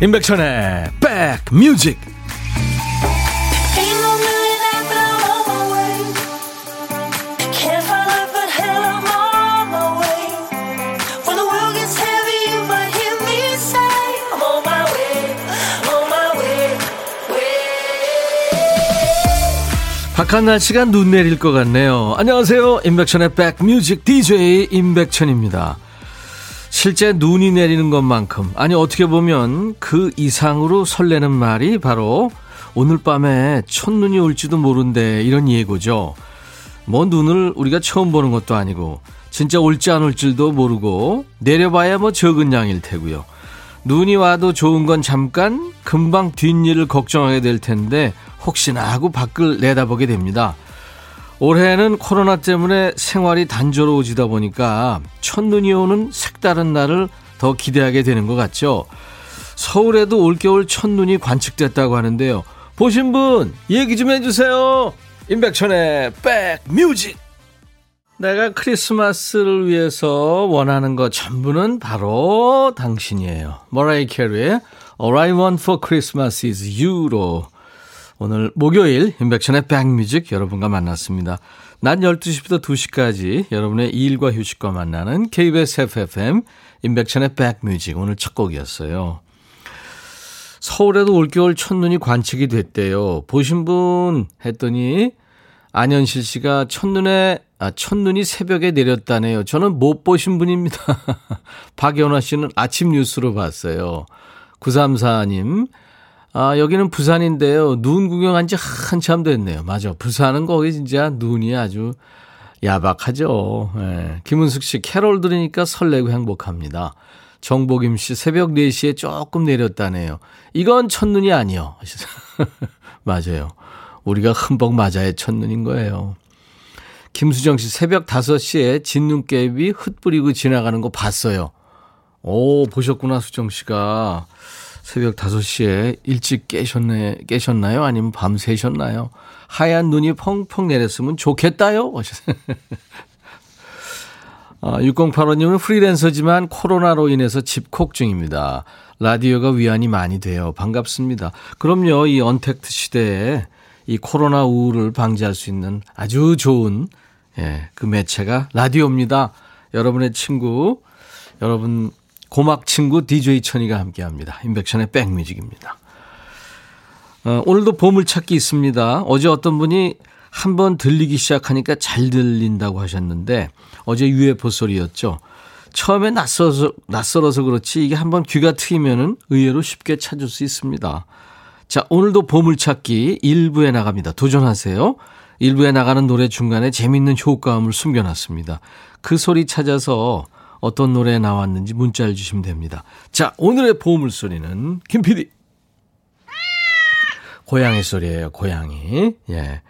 임백천의 백뮤직 박한 날씨가 눈 내릴 것 같네요. 안녕하세요. 임백천의 백뮤직 DJ 임백천입니다. 실제 눈이 내리는 것만큼 아니 어떻게 보면 그 이상으로 설레는 말이 바로 오늘 밤에 첫눈이 올지도 모른대 이런 예고죠. 뭐 눈을 우리가 처음 보는 것도 아니고 진짜 올지 안 올지도 모르고 내려봐야 뭐 적은 양일 테고요. 눈이 와도 좋은 건 잠깐 금방 뒷일을 걱정하게 될 텐데 혹시나 하고 밖을 내다보게 됩니다. 올해는 코로나 때문에 생활이 단조로워지다 보니까 첫눈이 오는 색다른 날을 더 기대하게 되는 것 같죠. 서울에도 올겨울 첫눈이 관측됐다고 하는데요. 보신 분 얘기 좀 해주세요. 임백천의 백뮤직. 내가 크리스마스를 위해서 원하는 것 전부는 바로 당신이에요. 머라이 캐리의 All I Want for Christmas is You로 오늘 목요일 인백션의 백뮤직 여러분과 만났습니다. 낮 12시부터 2시까지 여러분의 일과 휴식과 만나는 KBS FFM 인백션의 백뮤직 오늘 첫 곡이었어요. 서울에도 올겨울 첫눈이 관측이 됐대요. 보신 분 했더니 안현실 씨가 첫눈에 아, 첫눈이 새벽에 내렸다네요. 저는 못 보신 분입니다. 박연화 씨는 아침 뉴스로 봤어요. 934님, 아, 여기는 부산인데요. 눈 구경한 지 한참 됐네요. 맞아. 부산은 거기 진짜 눈이 아주 야박하죠. 예. 김은숙 씨, 캐롤 들으니까 설레고 행복합니다. 정복임 씨, 새벽 4시에 조금 내렸다네요. 이건 첫눈이 아니요. 맞아요. 우리가 흠뻑 맞아야 첫눈인 거예요. 김수정 씨, 새벽 5시에 진눈깨비 흩뿌리고 지나가는 거 봤어요. 오, 보셨구나, 수정 씨가. 새벽 5시에 일찍 깨셨네, 깨셨나요? 아니면 밤 새셨나요? 하얀 눈이 펑펑 내렸으면 좋겠다요? 아, 6085님은 프리랜서지만 코로나로 인해서 집콕 중입니다. 라디오가 위안이 많이 돼요. 반갑습니다. 그럼요, 이 언택트 시대에 이 코로나 우울을 방지할 수 있는 아주 좋은, 예, 그 매체가 라디오입니다. 여러분의 친구, 여러분 고막 친구 DJ 천이가 함께합니다. 인백션의 백뮤직입니다. 어, 오늘도 보물찾기 있습니다. 어제 어떤 분이 한 번 들리기 시작하니까 잘 들린다고 하셨는데 어제 UFO 소리였죠. 처음에 낯설어서, 낯설어서 그렇지 이게 한번 귀가 트이면은 의외로 쉽게 찾을 수 있습니다. 자, 오늘도 보물찾기 1부에 나갑니다. 도전하세요. 1부에 나가는 노래 중간에 재밌는 효과음을 숨겨놨습니다. 그 소리 찾아서 어떤 노래 나왔는지 문자를 주시면 됩니다. 자, 오늘의 보물소리는 김PD. 고양이 소리예요, 고양이. 예.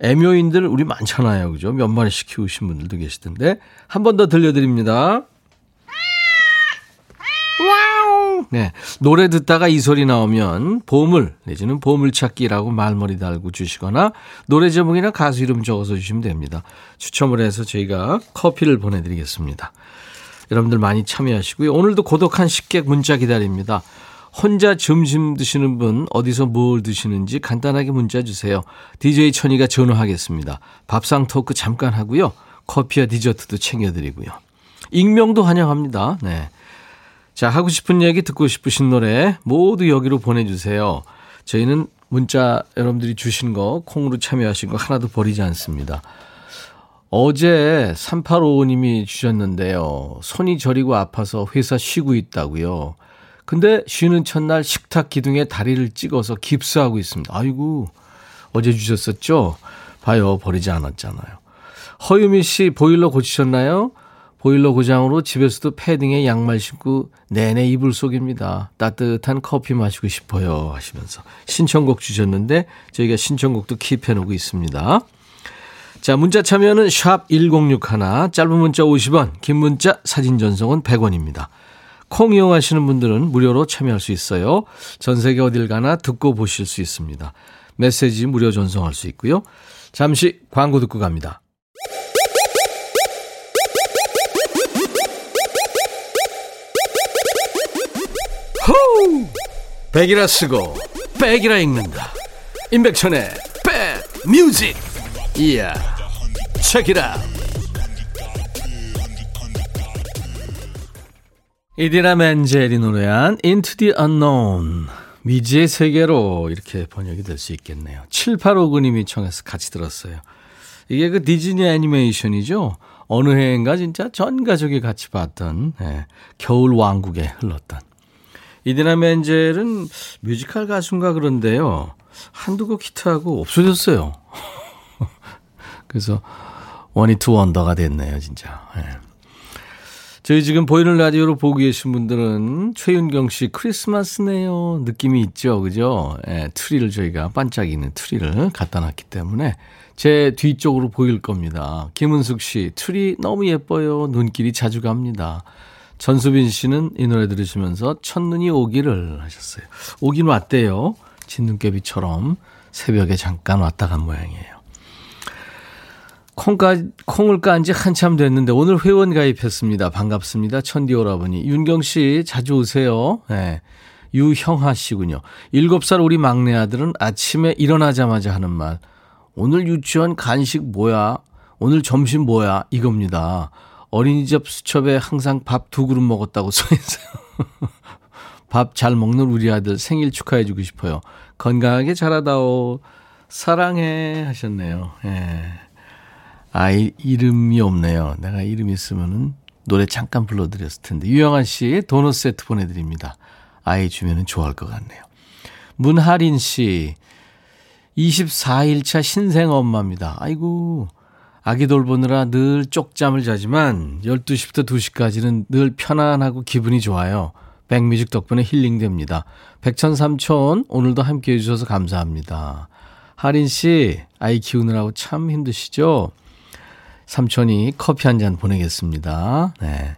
애묘인들 우리 많잖아요. 그죠? 몇 마리씩 키우신 분들도 계시던데. 한 번 더 들려드립니다. 네. 노래 듣다가 이 소리 나오면 보물, 내지는 보물찾기라고 말머리 달고 주시거나 노래 제목이나 가수 이름 적어서 주시면 됩니다. 추첨을 해서 저희가 커피를 보내드리겠습니다. 여러분들 많이 참여하시고요. 오늘도 고독한 식객 문자 기다립니다. 혼자 점심 드시는 분 어디서 뭘 드시는지 간단하게 문자 주세요. DJ 천이가 전화하겠습니다. 밥상 토크 잠깐 하고요. 커피와 디저트도 챙겨드리고요. 익명도 환영합니다. 네. 자, 하고 싶은 얘기 듣고 싶으신 노래 모두 여기로 보내주세요. 저희는 문자 여러분들이 주신 거 콩으로 참여하신 거 하나도 버리지 않습니다. 어제 3855님이 주셨는데요. 손이 저리고 아파서 회사 쉬고 있다고요. 근데 쉬는 첫날 식탁 기둥에 다리를 찍어서 깁스하고 있습니다. 아이고, 어제 주셨었죠? 봐요, 버리지 않았잖아요. 허유미 씨, 보일러 고치셨나요? 보일러 고장으로 집에서도 패딩에 양말 신고 내내 이불 속입니다. 따뜻한 커피 마시고 싶어요. 하시면서 신청곡 주셨는데 저희가 신청곡도 킵해 놓고 있습니다. 자, 문자 참여는 샵 1061, 짧은 문자 50원, 긴 문자 사진 전송은 100원입니다. 콩 이용하시는 분들은 무료로 참여할 수 있어요. 전 세계 어딜 가나 듣고 보실 수 있습니다. 메시지 무료 전송할 수 있고요. 잠시 광고 듣고 갑니다. 호우! 백이라 쓰고 백이라 읽는다 임백천의 백 뮤직 이야 책이라 이디나 멘젤이 노래한 Into the Unknown. 미지의 세계로 이렇게 번역이 될 수 있겠네요. 7859님이 청해서 같이 들었어요. 이게 그 디즈니 애니메이션이죠? 어느 해인가 진짜 전 가족이 같이 봤던 예, 겨울 왕국에 불렀던. 이디나 멘젤은 뮤지컬 가수인가 그런데요. 한두 곡 히트하고 없어졌어요. 그래서 one hit wonder가 됐네요, 진짜. 네. 저희 지금 보이는 라디오로 보고 계신 분들은 최윤경 씨 크리스마스네요. 느낌이 있죠, 그죠? 예, 트리를 저희가 반짝이는 트리를 갖다 놨기 때문에 제 뒤쪽으로 보일 겁니다. 김은숙 씨, 트리 너무 예뻐요. 눈길이 자주 갑니다. 전수빈 씨는 이 노래 들으시면서 첫눈이 오기를 하셨어요. 오긴 왔대요. 진눈깨비처럼 새벽에 잠깐 왔다 간 모양이에요. 콩까, 콩을 깐 지 한참 됐는데 오늘 회원 가입했습니다. 반갑습니다. 천디 오라버니. 윤경 씨 자주 오세요. 네. 유형하 씨군요. 7살 우리 막내 아들은 아침에 일어나자마자 하는 말. 오늘 유치원 간식 뭐야? 오늘 점심 뭐야? 이겁니다. 어린이집 수첩에 항상 밥 두 그릇 먹었다고 써 있어요. 밥 잘 먹는 우리 아들 생일 축하해주고 싶어요. 건강하게 자라다오. 사랑해 하셨네요. 예. 아이 이름이 없네요. 내가 이름 있으면은 노래 잠깐 불러드렸을 텐데. 유영아 씨 도넛 세트 보내드립니다. 아이 주면은 좋아할 것 같네요. 문하린 씨 24일차 신생 엄마입니다. 아이고 아기 돌보느라 늘 쪽잠을 자지만 12시부터 2시까지는 늘 편안하고 기분이 좋아요. 백뮤직 덕분에 힐링됩니다. 백천삼촌 오늘도 함께 해 주셔서 감사합니다. 하린 씨 아이 키우느라고 참 힘드시죠? 삼촌이 커피 한 잔 보내겠습니다. 네.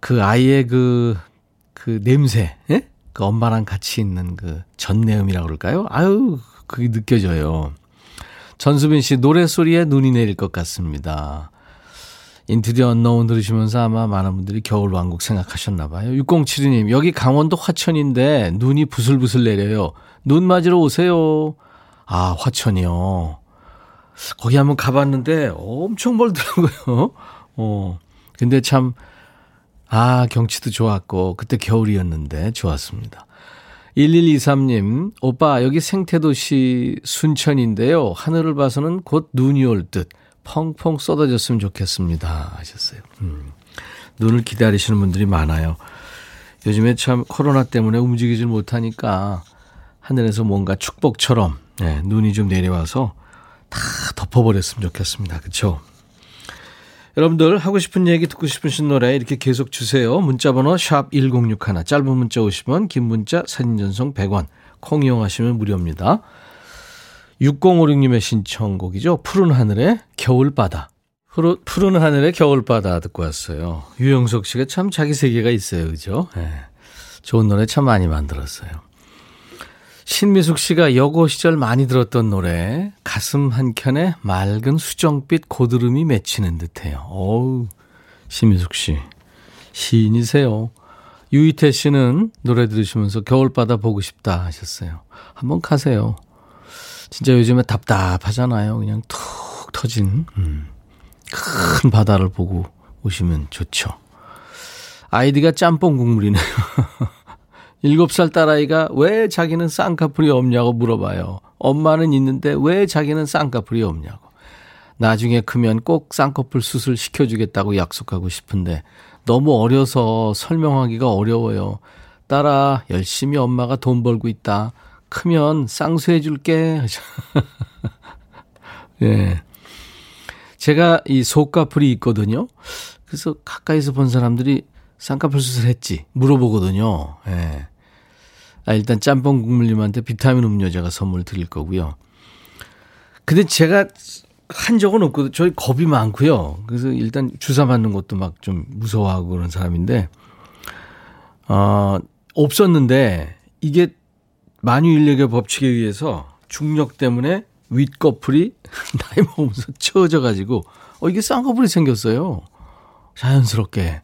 그 아이의 그, 그 냄새, 예? 그 엄마랑 같이 있는 그 전내음이라고 그럴까요? 아유, 그게 느껴져요. 전수빈 씨 노래소리에 눈이 내릴 것 같습니다. 인투디 언노운 들으시면서 아마 많은 분들이 겨울왕국 생각하셨나 봐요. 6072님 여기 강원도 화천인데 눈이 부슬부슬 내려요. 눈 맞으러 오세요. 아 화천이요. 거기 한번 가봤는데 엄청 멀더라고요. 어. 근데 참, 아, 경치도 좋았고, 그때 겨울이었는데 좋았습니다. 1123님, 오빠, 여기 생태도시 순천인데요. 하늘을 봐서는 곧 눈이 올 듯 펑펑 쏟아졌으면 좋겠습니다. 하셨어요. 음, 눈을 기다리시는 분들이 많아요. 요즘에 참 코로나 때문에 움직이질 못하니까 하늘에서 뭔가 축복처럼 네, 눈이 좀 내려와서 다 덮어버렸으면 좋겠습니다. 그렇죠? 여러분들 하고 싶은 얘기 듣고 싶으신 노래 이렇게 계속 주세요. 문자 번호 샵 1061 짧은 문자 50원 긴 문자 사진 전송 100원 콩 이용하시면 무료입니다. 6056님의 신청곡이죠. 푸른 하늘의 겨울바다. 푸른 하늘의 겨울바다 듣고 왔어요. 유영석 씨가 참 자기 세계가 있어요. 그죠? 네. 좋은 노래 참 많이 만들었어요. 신미숙 씨가 여고 시절 많이 들었던 노래 가슴 한켠에 맑은 수정빛 고드름이 맺히는 듯해요. 어우 신미숙 씨 시인이세요. 유이태 씨는 노래 들으시면서 겨울바다 보고 싶다 하셨어요. 한번 가세요. 진짜 요즘에 답답하잖아요. 그냥 툭 터진 음, 큰 바다를 보고 오시면 좋죠. 아이디가 짬뽕 국물이네요. 일곱 살 딸아이가 왜 자기는 쌍꺼풀이 없냐고 물어봐요. 엄마는 있는데 왜 자기는 쌍꺼풀이 없냐고. 나중에 크면 꼭 쌍꺼풀 수술 시켜주겠다고 약속하고 싶은데 너무 어려서 설명하기가 어려워요. 딸아, 열심히 엄마가 돈 벌고 있다. 크면 쌍수해 줄게. 예. 제가 이 속꺼풀이 있거든요. 그래서 가까이서 본 사람들이 쌍꺼풀 수술했지 물어보거든요. 예. 아, 일단 짬뽕 국물님한테 비타민 음료 제가 선물 드릴 거고요. 근데 제가 한 적은 없거든요. 저희 겁이 많고요. 그래서 일단 주사 맞는 것도 막 좀 무서워하고 그런 사람인데, 어, 없었는데, 이게 만유인력의 법칙에 의해서 중력 때문에 윗꺼풀이 나이 먹으면서 처져가지고, 어, 이게 쌍꺼풀이 생겼어요. 자연스럽게.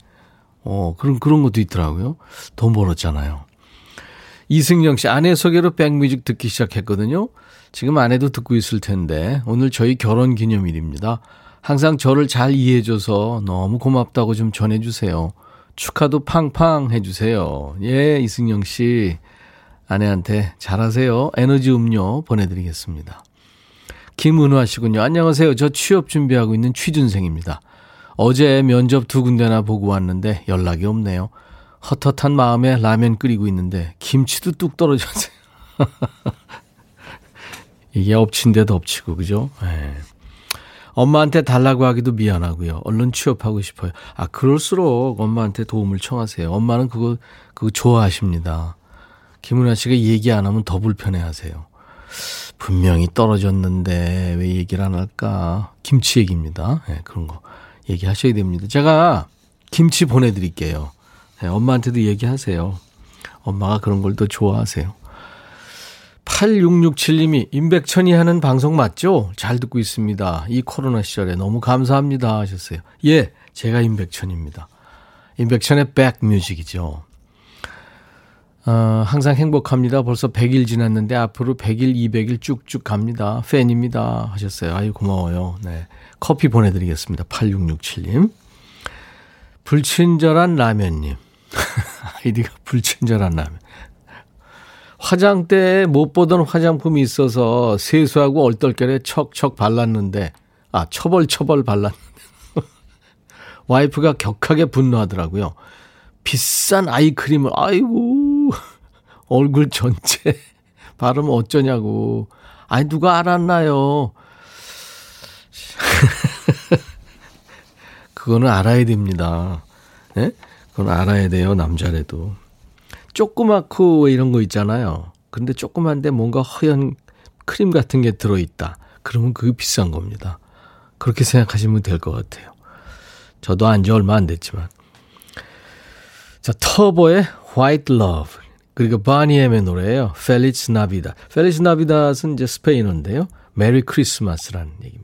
어, 그런, 그런 것도 있더라고요. 돈 벌었잖아요. 이승영 씨 아내 소개로 백뮤직 듣기 시작했거든요. 지금 아내도 듣고 있을 텐데 오늘 저희 결혼 기념일입니다. 항상 저를 잘 이해해줘서 너무 고맙다고 좀 전해주세요. 축하도 팡팡 해주세요. 예, 이승영 씨. 아내한테 잘하세요. 에너지 음료 보내드리겠습니다. 김은화 씨군요. 안녕하세요. 저 취업 준비하고 있는 취준생입니다. 어제 면접 두 군데나 보고 왔는데 연락이 없네요. 헛헛한 마음에 라면 끓이고 있는데 김치도 뚝 떨어졌어요. 이게 엎친 데도 엎치고 그죠? 네. 엄마한테 달라고 하기도 미안하고요. 얼른 취업하고 싶어요. 아 그럴수록 엄마한테 도움을 청하세요. 엄마는 그거 그거 좋아하십니다. 김은아 씨가 얘기 안 하면 더 불편해하세요. 분명히 떨어졌는데 왜 얘기를 안 할까? 김치 얘기입니다. 네, 그런 거 얘기하셔야 됩니다. 제가 김치 보내드릴게요. 네, 엄마한테도 얘기하세요. 엄마가 그런 걸 더 좋아하세요. 8667님이 임백천이 하는 방송 맞죠? 잘 듣고 있습니다. 이 코로나 시절에 너무 감사합니다 하셨어요. 예, 제가 임백천입니다. 임백천의 백뮤직이죠. 어, 항상 행복합니다. 벌써 100일 지났는데 앞으로 100일, 200일 쭉쭉 갑니다. 팬입니다. 하셨어요. 아유, 고마워요. 네. 커피 보내드리겠습니다. 8667님. 불친절한 라면님. 아이디가 불친절한 라면. 화장대에 못 보던 화장품이 있어서 세수하고 얼떨결에 척척 발랐는데, 아, 처벌처벌 발랐는데. 와이프가 격하게 분노하더라고요. 비싼 아이크림을, 아이고, 얼굴 전체 바르면 어쩌냐고. 아니, 누가 알았나요? 그거는 알아야 됩니다. 예? 그건 알아야 돼요, 남자래도. 조그맣고 이런 거 있잖아요. 근데 조그만데 뭔가 허연 크림 같은 게 들어있다. 그러면 그게 비싼 겁니다. 그렇게 생각하시면 될 것 같아요. 저도 안 지 얼마 안 됐지만. 자, 터보의 White Love. 그리고 바니엠의 노래예요. Feliz Navidad. Feliz Navidad은 이제 스페인어인데요. 메리 크리스마스라는 얘기입니다.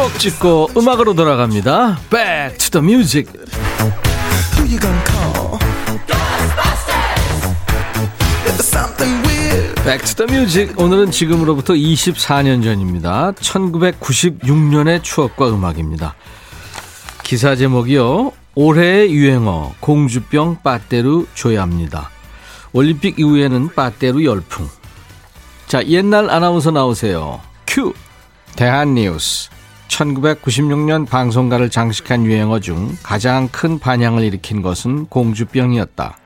추억 찍고 음악으로 돌아갑니다. Back to the music. Back to the music. 오늘은 지금으로부터 24년 전입니다. 1996년의 추억과 음악입니다. 기사 제목이요. 올해의 유행어 공주병 빠떼루 줘야 합니다. 올림픽 이후에는 빠떼루 열풍. 자, 옛날 아나운서 나오세요. 큐. 대한 뉴스. 1996년 방송가를 장식한 유행어 중 가장 큰 반향을 일으킨 것은 공주병이었다.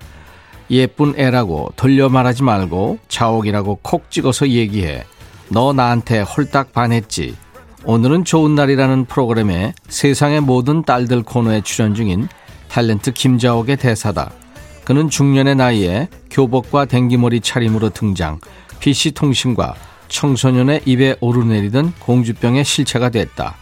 예쁜 애라고 돌려 말하지 말고 자옥이라고 콕 찍어서 얘기해. 너 나한테 홀딱 반했지. 오늘은 좋은 날이라는 프로그램에 세상의 모든 딸들 코너에 출연 중인 탤런트 김자옥의 대사다. 그는 중년의 나이에 교복과 댕기머리 차림으로 등장, PC통신과 청소년의 입에 오르내리던 공주병의 실체가 됐다.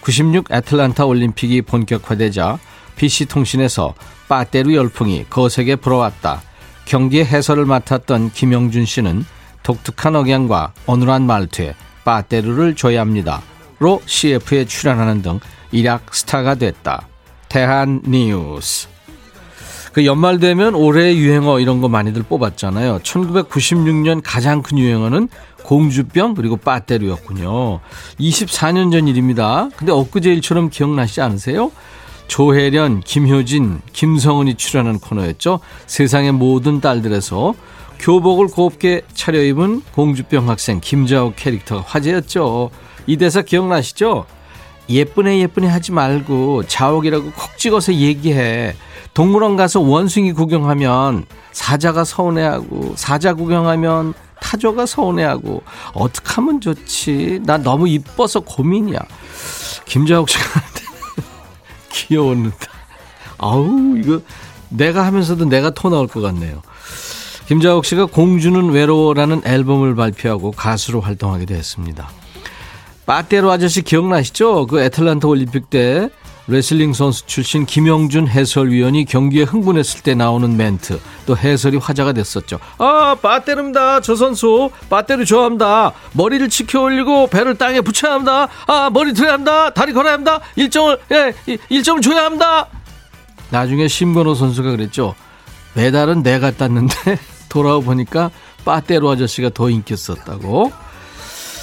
96 애틀란타 올림픽이 본격화되자 PC통신에서 빠떼루 열풍이 거세게 불어왔다. 경기의 해설을 맡았던 김영준 씨는 독특한 억양과 어눌한 말투에 빠떼루를 줘야 합니다. 로 CF에 출연하는 등 일약 스타가 됐다. 대한 뉴스. 그 연말 되면 올해 유행어 이런 거 많이들 뽑았잖아요. 1996년 가장 큰 유행어는 공주병 그리고 빠떼루였군요. 24년 전 일입니다. 근데 엊그제 일처럼 기억나시지 않으세요? 조혜련, 김효진, 김성은이 출연한 코너였죠. 세상의 모든 딸들에서 교복을 곱게 차려입은 공주병 학생 김자옥 캐릭터가 화제였죠. 이 대사 기억나시죠? 예쁘네 예쁘네 하지 말고 자옥이라고 콕 찍어서 얘기해. 동물원 가서 원숭이 구경하면 사자가 서운해하고 사자 구경하면 타조가 서운해하고 어떡 하면 좋지? 나 너무 이뻐서 고민이야. 김자옥 씨가 귀여웠는데. 아우 이거 내가 하면서도 내가 토 나올 것 같네요. 김자옥 씨가 공주는 외로워라는 앨범을 발표하고 가수로 활동하게 됐습니다. 빠떼로 아저씨 기억나시죠? 그 애틀란타 올림픽 때 레슬링 선수 출신 김영준 해설위원이 경기에 흥분했을 때 나오는 멘트 또 해설이 화제가 됐었죠. 아 빠떼릅니다. 저 선수 빠떼를 좋아합니다. 머리를 치켜 올리고 배를 땅에 붙여야 합니다. 아 머리 들어야 합니다. 다리 걸어야 합니다. 일정을 예 일정을 줘야 합니다. 나중에 심건호 선수가 그랬죠. 메달은 내가 땄는데 돌아와 보니까 빠떼로 아저씨가 더 인기 있었다고.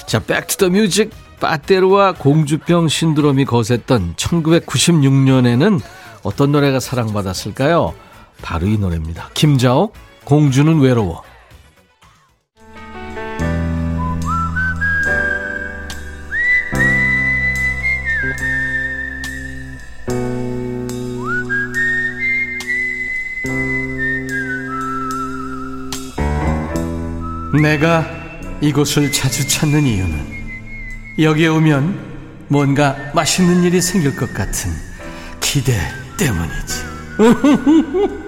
자, back to the music 빠떼로와 공주병 신드롬이 거셌던 1996년에는 어떤 노래가 사랑받았을까요? 바로 이 노래입니다. 김자옥, 공주는 외로워. 내가 이곳을 자주 찾는 이유는 여기에 오면 뭔가 맛있는 일이 생길 것 같은 기대 때문이지.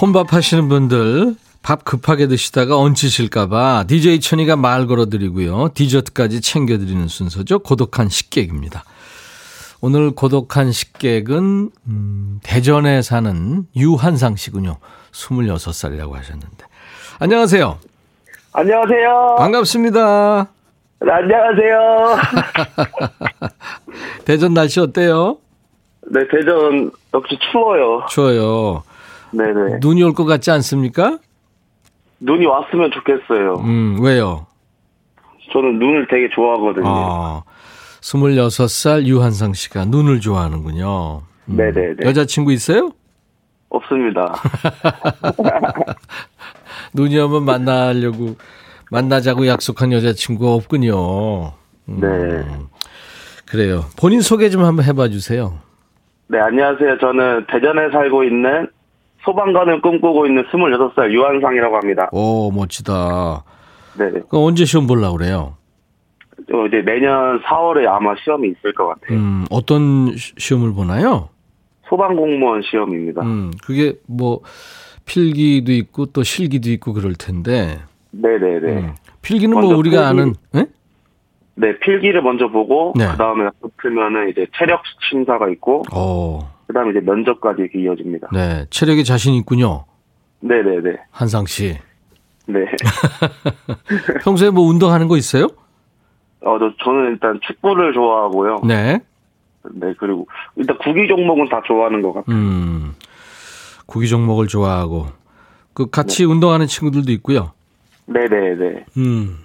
혼밥 하시는 분들 밥 급하게 드시다가 얹히실까봐 DJ 천이가 말 걸어드리고요. 디저트까지 챙겨드리는 순서죠. 고독한 식객입니다. 오늘 고독한 식객은 음, 대전에 사는 유한상 씨군요. 26살이라고 하셨는데. 안녕하세요. 안녕하세요. 반갑습니다. 네, 안녕하세요. 대전 날씨 어때요? 네, 대전 역시 추워요. 추워요. 네네. 눈이 올 것 같지 않습니까? 눈이 왔으면 좋겠어요. 음, 왜요? 저는 눈을 되게 좋아하거든요. 아, 26살 유한상 씨가 눈을 좋아하는군요. 음, 네네네. 여자친구 있어요? 없습니다. 눈이 오면 만나려고, 만나자고 약속한 여자친구가 없군요. 음, 네. 그래요. 본인 소개 좀 한번 해봐 주세요. 네, 안녕하세요. 저는 대전에 살고 있는 소방관을 꿈꾸고 있는 26살 유한상이라고 합니다. 오, 멋지다. 그럼 언제 시험 보려고 그래요? 저 이제 내년 4월에 아마 시험이 있을 것 같아요. 음, 어떤 시- 시험을 보나요? 소방공무원 시험입니다. 음, 그게 뭐, 필기도 있고 또 실기도 있고 그럴 텐데. 네네네. 음, 필기는 뭐 우리가 필기- 아는, 예? 네, 필기를 먼저 보고, 네. 그 다음에 붙으면은 이제 체력 심사가 있고, 어, 그 다음에 이제 면접까지 이렇게 이어집니다. 네. 체력에 자신 있군요. 네네네. 한상 씨. 네. 평소에 뭐 운동하는 거 있어요? 어, 저, 저는 일단 축구를 좋아하고요. 네. 네, 그리고 일단 구기 종목은 다 좋아하는 것 같아요. 음, 구기 종목을 좋아하고. 그 같이 운동하는 친구들도 있고요. 네 네 네. 음.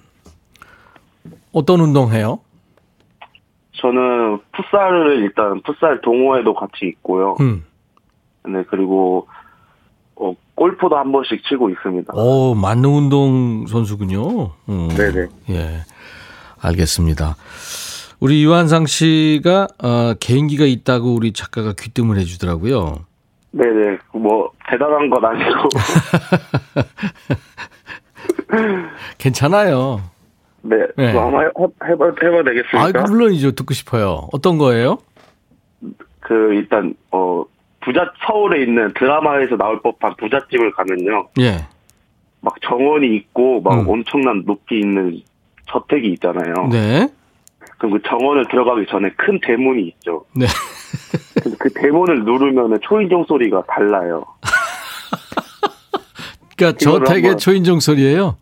어떤 운동 해요? 저는 풋살을 일단 풋살 동호회도 같이 있고요. 음. 네, 그리고 어, 골프도 한 번씩 치고 있습니다. 오, 만능 운동 선수군요. 음. 네네. 예. 알겠습니다. 우리 유한상 씨가 어, 개인기가 있다고 우리 작가가 귀뜸을 해주더라고요. 네네. 뭐 대단한 건 아니고. 괜찮아요. 네. 네. 그거 한번 해, 해봐, 해봐 아, 되겠습니까? 물론이죠. 듣고 싶어요. 어떤 거예요? 그 일단 어 부잣 서울에 있는 드라마에서 나올 법한 부잣집을 가면요. 예. 막 정원이 있고 막 음. 엄청난 높이 있는 저택이 있잖아요. 네. 그럼 그 정원을 들어가기 전에 큰 대문이 있죠. 네. 그 대문을 누르면 초인종 소리가 달라요. 그러니까 저택의 한번- 초인종 소리예요.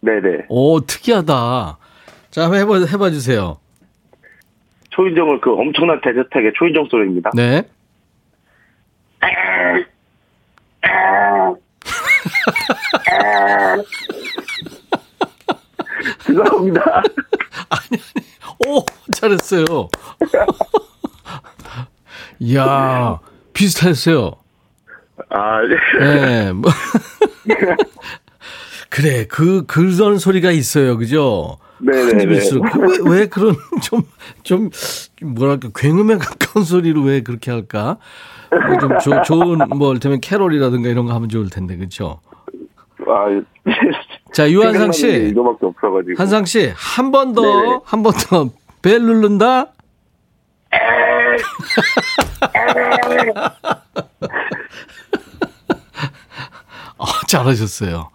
네네. 오, 특이하다. 자, 한번 해봐, 해봐 주세요. 초인종을 그 엄청난 대저택의 초인종 소리입니다. 네. 죄송합니다. 아니, 아니. 오, 잘했어요. 이야, 비슷했어요. 아, 네. 뭐. 그래, 그, 그런 소리가 있어요. 그죠? 네네네. 큰지 빌수록. 왜, 왜 그런, 좀, 좀, 뭐랄까, 굉음에 가까운 소리로 왜 그렇게 할까? 뭐 좀 조, 좋은, 뭐, 이를테면 캐롤이라든가 이런 거 하면 좋을 텐데, 그죠? 아, 자, 유한상 씨. 이거밖에 없어가지고. 한상 씨, 한 번 더, 네네. 한번 더, 벨 누른다? 어, 잘하셨어요.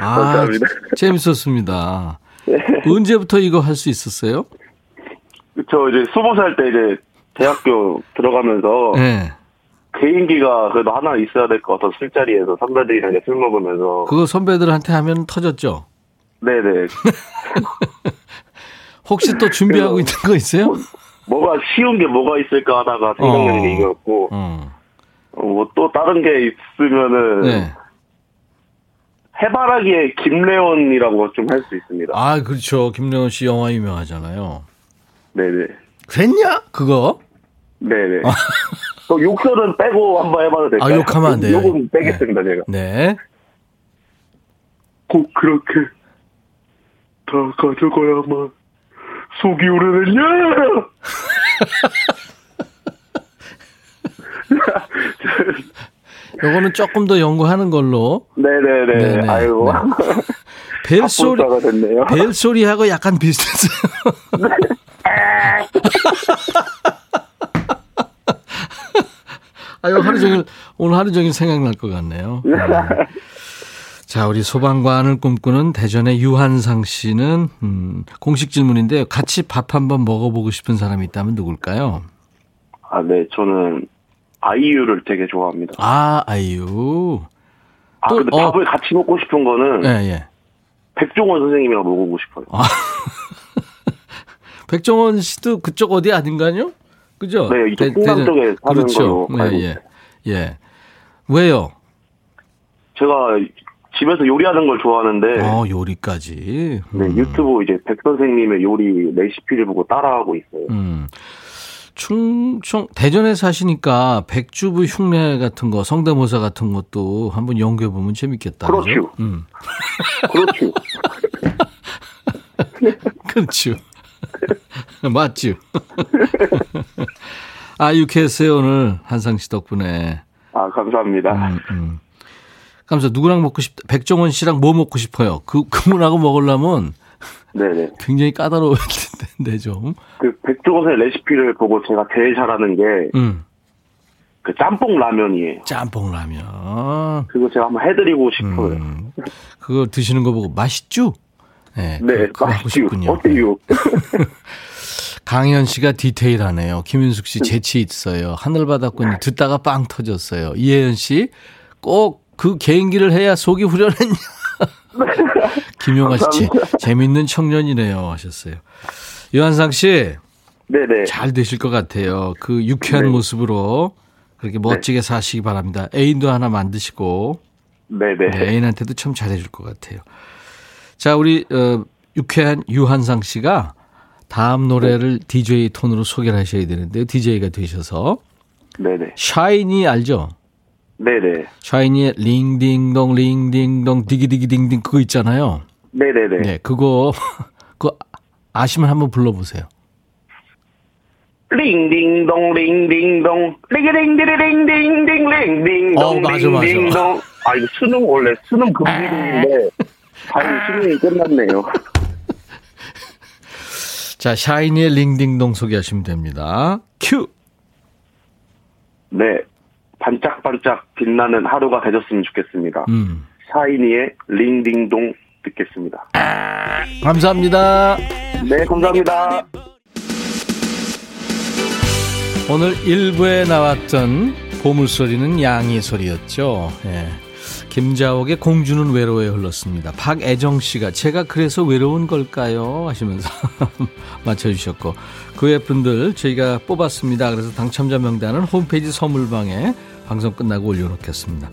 아, 감사합니다. 재밌었습니다. 언제부터 이거 할 수 있었어요? 저 이제 스무 살 때 이제 대학교 들어가면서 네. 개인기가 그래도 하나 있어야 될 것 같아서 술자리에서 선배들이랑 술 먹으면서. 그거 선배들한테 하면 터졌죠? 네네. 혹시 또 준비하고 있는 거 있어요? 뭐 가 쉬운 게 뭐가 있을까 하다가 생각나는 게 어. 이거였고, 어. 뭐또 다른 게 있으면은, 네. 해바라기의 김래원이라고 좀 할 수 있습니다. 아, 그렇죠. 김래원 씨 영화 유명하잖아요. 네네. 그랬냐? 그거? 네네. 또 욕설은 빼고 한번 해봐도 될까요? 아, 욕하면 안 돼요. 욕은 빼겠습니다, 제가. 네. 꼭 그렇게 다 가져가야만 속이 우려냈냐? 요거는 조금 더 연구하는 걸로. 네네네. 네네. 아이고. 벨소리, 가 됐네요. 벨소리하고 약간 비슷했어요. 아유, 하루 종일, 오늘 하루 종일 생각날 것 같네요. 네. 자, 우리 소방관을 꿈꾸는 대전의 유한상 씨는, 음, 공식 질문인데 같이 밥 한번 먹어보고 싶은 사람이 있다면 누굴까요? 아, 네. 저는 아이유를 되게 좋아합니다. 아, 아이유. 아, 또, 근데 어. 밥을 같이 먹고 싶은 거는 예, 예. 백종원 선생님이랑 먹어보고 싶어요. 백종원 씨도 그쪽 어디 아닌가요? 그죠? 네, 이쪽 충남 쪽에 사는 그렇죠. 걸로 알고 예, 예. 있어요. 예. 왜요? 제가 집에서 요리하는 걸 좋아하는데, 어, 요리까지. 네, 음. 유튜브 이제 백 선생님의 요리 레시피를 보고 따라하고 있어요. 음. 충청 대전에 사시니까 백주부 흉내 같은 거, 성대모사 같은 것도 한번 연구해 보면 재밌겠다. 그렇죠. 음. 그렇죠. 그렇죠. 맞죠. 아, 유쾌했어요, 오늘. 한상 씨 덕분에. 아, 감사합니다. 음, 음. 감사 누구랑 먹고 싶다. 백종원 씨랑 뭐 먹고 싶어요? 그, 그분하고 먹으려면 네네. 굉장히 까다로울 텐데, 좀. 그 백종원의 레시피를 보고 제가 제일 잘하는 게 음. 그 짬뽕 라면이에요. 짬뽕 라면. 그거 제가 한번 해드리고 싶어요. 음. 그거 드시는 거 보고 맛있죠? 네. 네, 맛있죠. 싶군요. 어때요? 강현 씨가 디테일하네요. 김윤숙 씨 재치 있어요. 하늘바닷꽃이 듣다가 빵 터졌어요. 이혜연 씨 꼭 그 개인기를 해야 속이 후련했냐. 김용아 씨 재- 재밌는 청년이네요 하셨어요. 유한상 씨 네네. 잘 되실 것 같아요. 그 유쾌한 네. 모습으로 그렇게 멋지게 사시기 바랍니다. 애인도 하나 만드시고 네네. 네, 애인한테도 참 잘해줄 것 같아요. 자, 우리 어, 유쾌한 유한상 씨가 다음 노래를 DJ 톤으로 소개를 하셔야 되는데요. DJ가 되셔서 네네. 샤이니 알죠? 네네. 샤이니의 링딩동 링딩동 디기디기딩딩 그거 있잖아요. 네네네. 네, 그거 그거 아시면 한번 불러보세요. 링딩동 링딩동 링딩딩딩딩딩 링딩동 어, 맞아, 맞아. 링딩동 아 이거 수능 원래 수능 금지인데 다행히 수능이 끝났네요. 자, 샤이니의 링딩동 소개하시면 됩니다. 큐. 네. 반짝반짝 빛나는 하루가 되셨으면 좋겠습니다. 음. 샤이니의 링딩동 듣겠습니다. 감사합니다. 네, 감사합니다. 오늘 1부에 나왔던 보물소리는 양이 소리였죠. 예. 김자옥의 공주는 외로워에 흘렀습니다. 박애정 씨가 제가 그래서 외로운 걸까요? 하시면서 맞춰주셨고 그 외 분들 저희가 뽑았습니다. 그래서 당첨자 명단은 홈페이지 선물방에 방송 끝나고 올려놓겠습니다.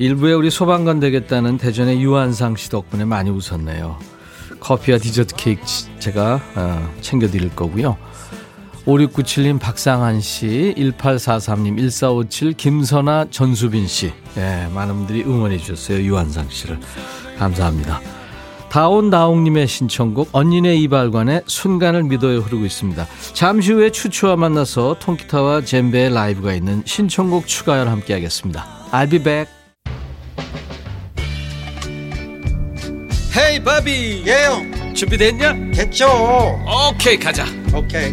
1부에 우리 소방관 되겠다는 대전의 유한상 씨 덕분에 많이 웃었네요. 커피와 디저트 케이크 제가 어, 챙겨드릴 거고요. 5697님, 박상한 씨, 1843님, 1457, 김선아, 전수빈 씨. 예, 많은 분들이 응원해 주셨어요. 유한상 씨를. 감사합니다. 다온다옹님의 신청곡 언니네 이발관의 순간을 믿어요 흐르고 있습니다. 잠시 후에 추추와 만나서 통기타와 젬베의 라이브가 있는 신청곡 추가열 함께 하겠습니다. I'll be back. 헤이 바비 예영 준비됐냐? 됐죠 오케이 가자 오케이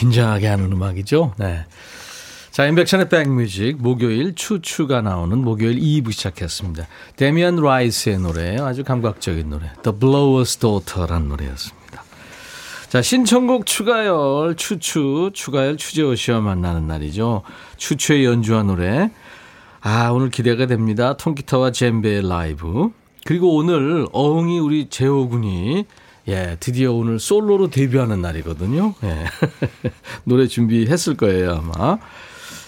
긴장하게 하는 음악이죠 네. 자, 인백션의 백뮤직 목요일 추추가 나오는 목요일 2부 시작했습니다. 데미안 라이스의 노래예요. 아주 감각적인 노래. The Blower's Daughter라는 노래였습니다. 자, 신청곡 추가열 추추 추가열 추재호 씨와 만나는 날이죠. 추추의 연주한 노래. 아, 오늘 기대가 됩니다. 통기타와 젬베의 라이브. 그리고 오늘 어흥이 우리 재호 군이 예, 드디어 오늘 솔로로 데뷔하는 날이거든요. 예. 노래 준비했을 거예요, 아마.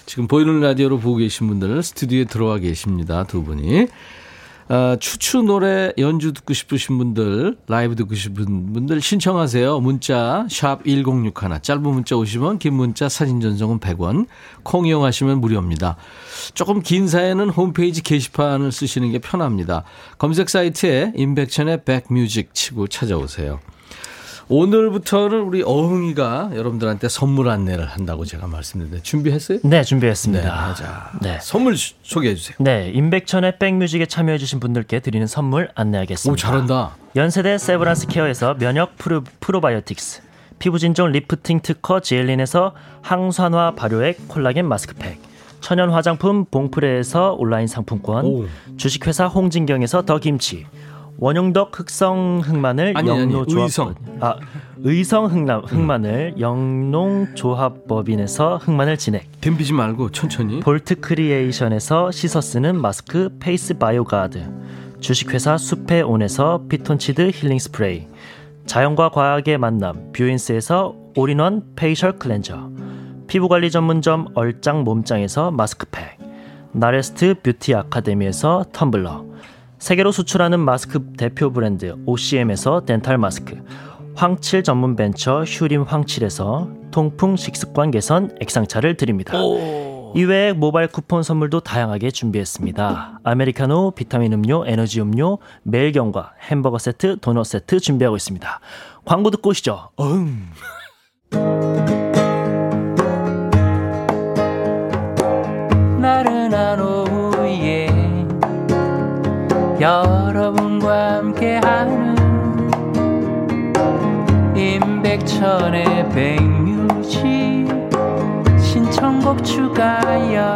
지금 보이는 라디오로 보고 계신 분들 스튜디오에 들어와 계십니다. 두 분이. 어, 추추 노래 연주 듣고 싶으신 분들, 라이브 듣고 싶은 분들 신청하세요. 문자 샵 1061, 짧은 문자 오시면 긴 문자 사진 전송은 100원, 콩 이용하시면 무료입니다. 조금 긴 사연은 홈페이지 게시판을 쓰시는 게 편합니다. 검색 사이트에 임백천의 백뮤직 치고 찾아오세요. 오늘부터는 우리 어흥이가 여러분들한테 선물 안내를 한다고 제가 말씀드렸는데 준비했어요? 네, 준비했습니다. 네, 자, 네. 선물 소개해 주세요. 네, 임백천의 백뮤직에 참여해 주신 분들께 드리는 선물 안내하겠습니다. 오, 잘한다. 연세대 세브란스 케어에서 면역 프로, 프로바이오틱스, 피부 진정 리프팅 특허 지엘린에서 항산화 발효액 콜라겐 마스크팩, 천연 화장품 봉프레에서 온라인 상품권, 오. 주식회사 홍진경에서 더 김치, 원용덕 흑성 흑마늘 아니, 아니, 영농조합 의성. 아 의성 흑라, 흑마늘 영농 조합법인에서 흑마늘 진액. 덤비지 말고 천천히. 볼트 크리에이션에서 씻어 쓰는 마스크 페이스 바이오 가드. 주식회사 숲의 온에서 피톤치드 힐링 스프레이. 자연과 과학의 만남 뷰인스에서 all-in-one facial cleanser. 피부관리 전문점 얼짱 몸짱에서 마스크팩. 나레스트 뷰티 아카데미에서 텀블러 세계로 수출하는 마스크 대표 브랜드 OCM에서 덴탈 마스크 황칠 전문 벤처 휴림 황칠에서 통풍 식습관 개선 액상차를 드립니다. 이외에 모바일 쿠폰 선물도 다양하게 준비했습니다. 아메리카노, 비타민 음료, 에너지 음료, 매일경과 햄버거 세트, 도넛 세트 준비하고 있습니다. 광고 듣고 오시죠. 어흥. 나른한 오후에 여러분과 함께하는 임백천의 백뮤직 신청곡 추가열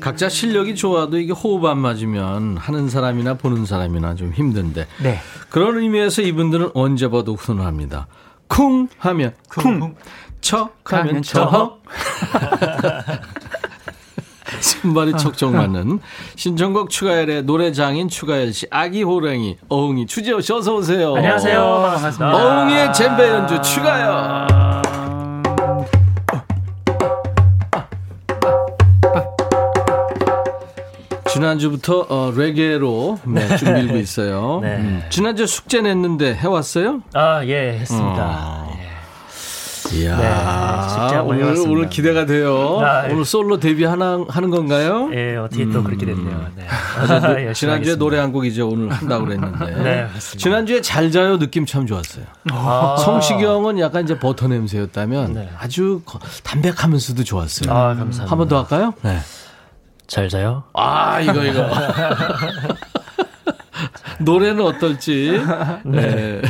각자 실력이 좋아도 이게 호흡 안 맞으면 하는 사람이나 보는 사람이나 좀 힘든데. 네. 그런 의미에서 이분들은 언제 봐도 훈훈합니다. 쿵 하면 쿵, 척 하면 척. 신발이 척척 맞는 신청곡 추가열의 노래장인 추가열 씨, 아기 호랑이, 어흥이, 추재호 씨 어서 오세요. 안녕하세요. 반갑습니다. 어흥이의 젬베 연주 추가열. 지난주부터 어, 레게로 네, 좀 밀고 있어요. 네. 음. 지난주 숙제 냈는데 해왔어요? 아, 예, 했습니다. 어. 예. 이야, 네, 오늘. 오늘 기대가 돼요. 아, 예. 오늘 솔로 데뷔 하나, 하는 건가요? 예, 어떻게 또 그렇게 됐네요. 네. 지난주에 열심히 하겠습니다. 노래 한 곡 이제 오늘 한다고 그랬는데. 네. 지난주에 잘 자요 느낌 참 좋았어요. 아. 성시경은 약간 이제 버터 냄새였다면 네. 아주 거- 담백하면서도 좋았어요. 아, 감사합니다. 한 번 더 할까요? 네. 잘 자요? 아, 이거, 이거. 노래는 어떨지. 네.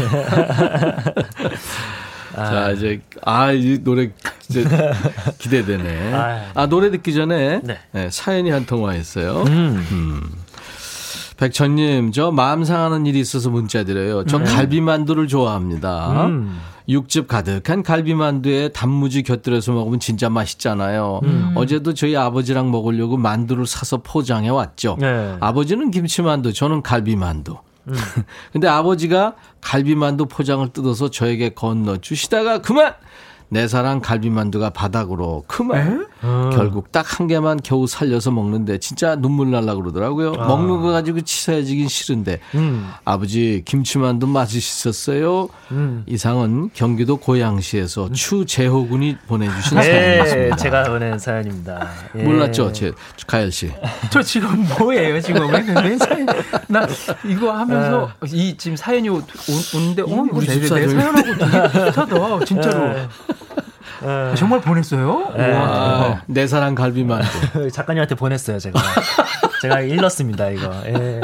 자, 이제, 아, 이 노래 이제 기대되네. 아유. 아, 노래 듣기 전에 네. 네, 사연이 한통와 있어요. 음. 백천님, 저 마음 상하는 일이 있어서 문자 드려요. 저 갈비만두를 좋아합니다. 음. 육즙 가득한 갈비만두에 단무지 곁들여서 먹으면 진짜 맛있잖아요. 음. 어제도 저희 아버지랑 먹으려고 만두를 사서 포장해 왔죠. 네. 아버지는 김치만두, 저는 갈비만두. 근데 아버지가 갈비만두 포장을 뜯어서 저에게 건너 주시다가 그만! 내 사랑 갈비만두가 바닥으로 그만! 결국 딱 한 개만 겨우 살려서 먹는데 진짜 눈물 날라 그러더라고요. 먹는 거 가지고 치사해지긴 싫은데 음. 아버지 김치만두 맛있었어요. 음. 이상은 경기도 고양시에서 추재호 군이 보내주신 예, 사연이었습니다. 제가 보낸 사연입니다. 예. 몰랐죠, 제 가열 씨. 저 지금 뭐예요 지금 왜, 왜 사연 나 이거 하면서 이 지금 사연이 오- 오는데 어 우리 집사람이. 사연 하고 되게 비슷하다 진짜로 예. 정말 보냈어요? 예. 우와, 아. 내 사랑 갈비만두. 작가님한테 보냈어요, 제가. 제가 일렀습니다, 이거. 예.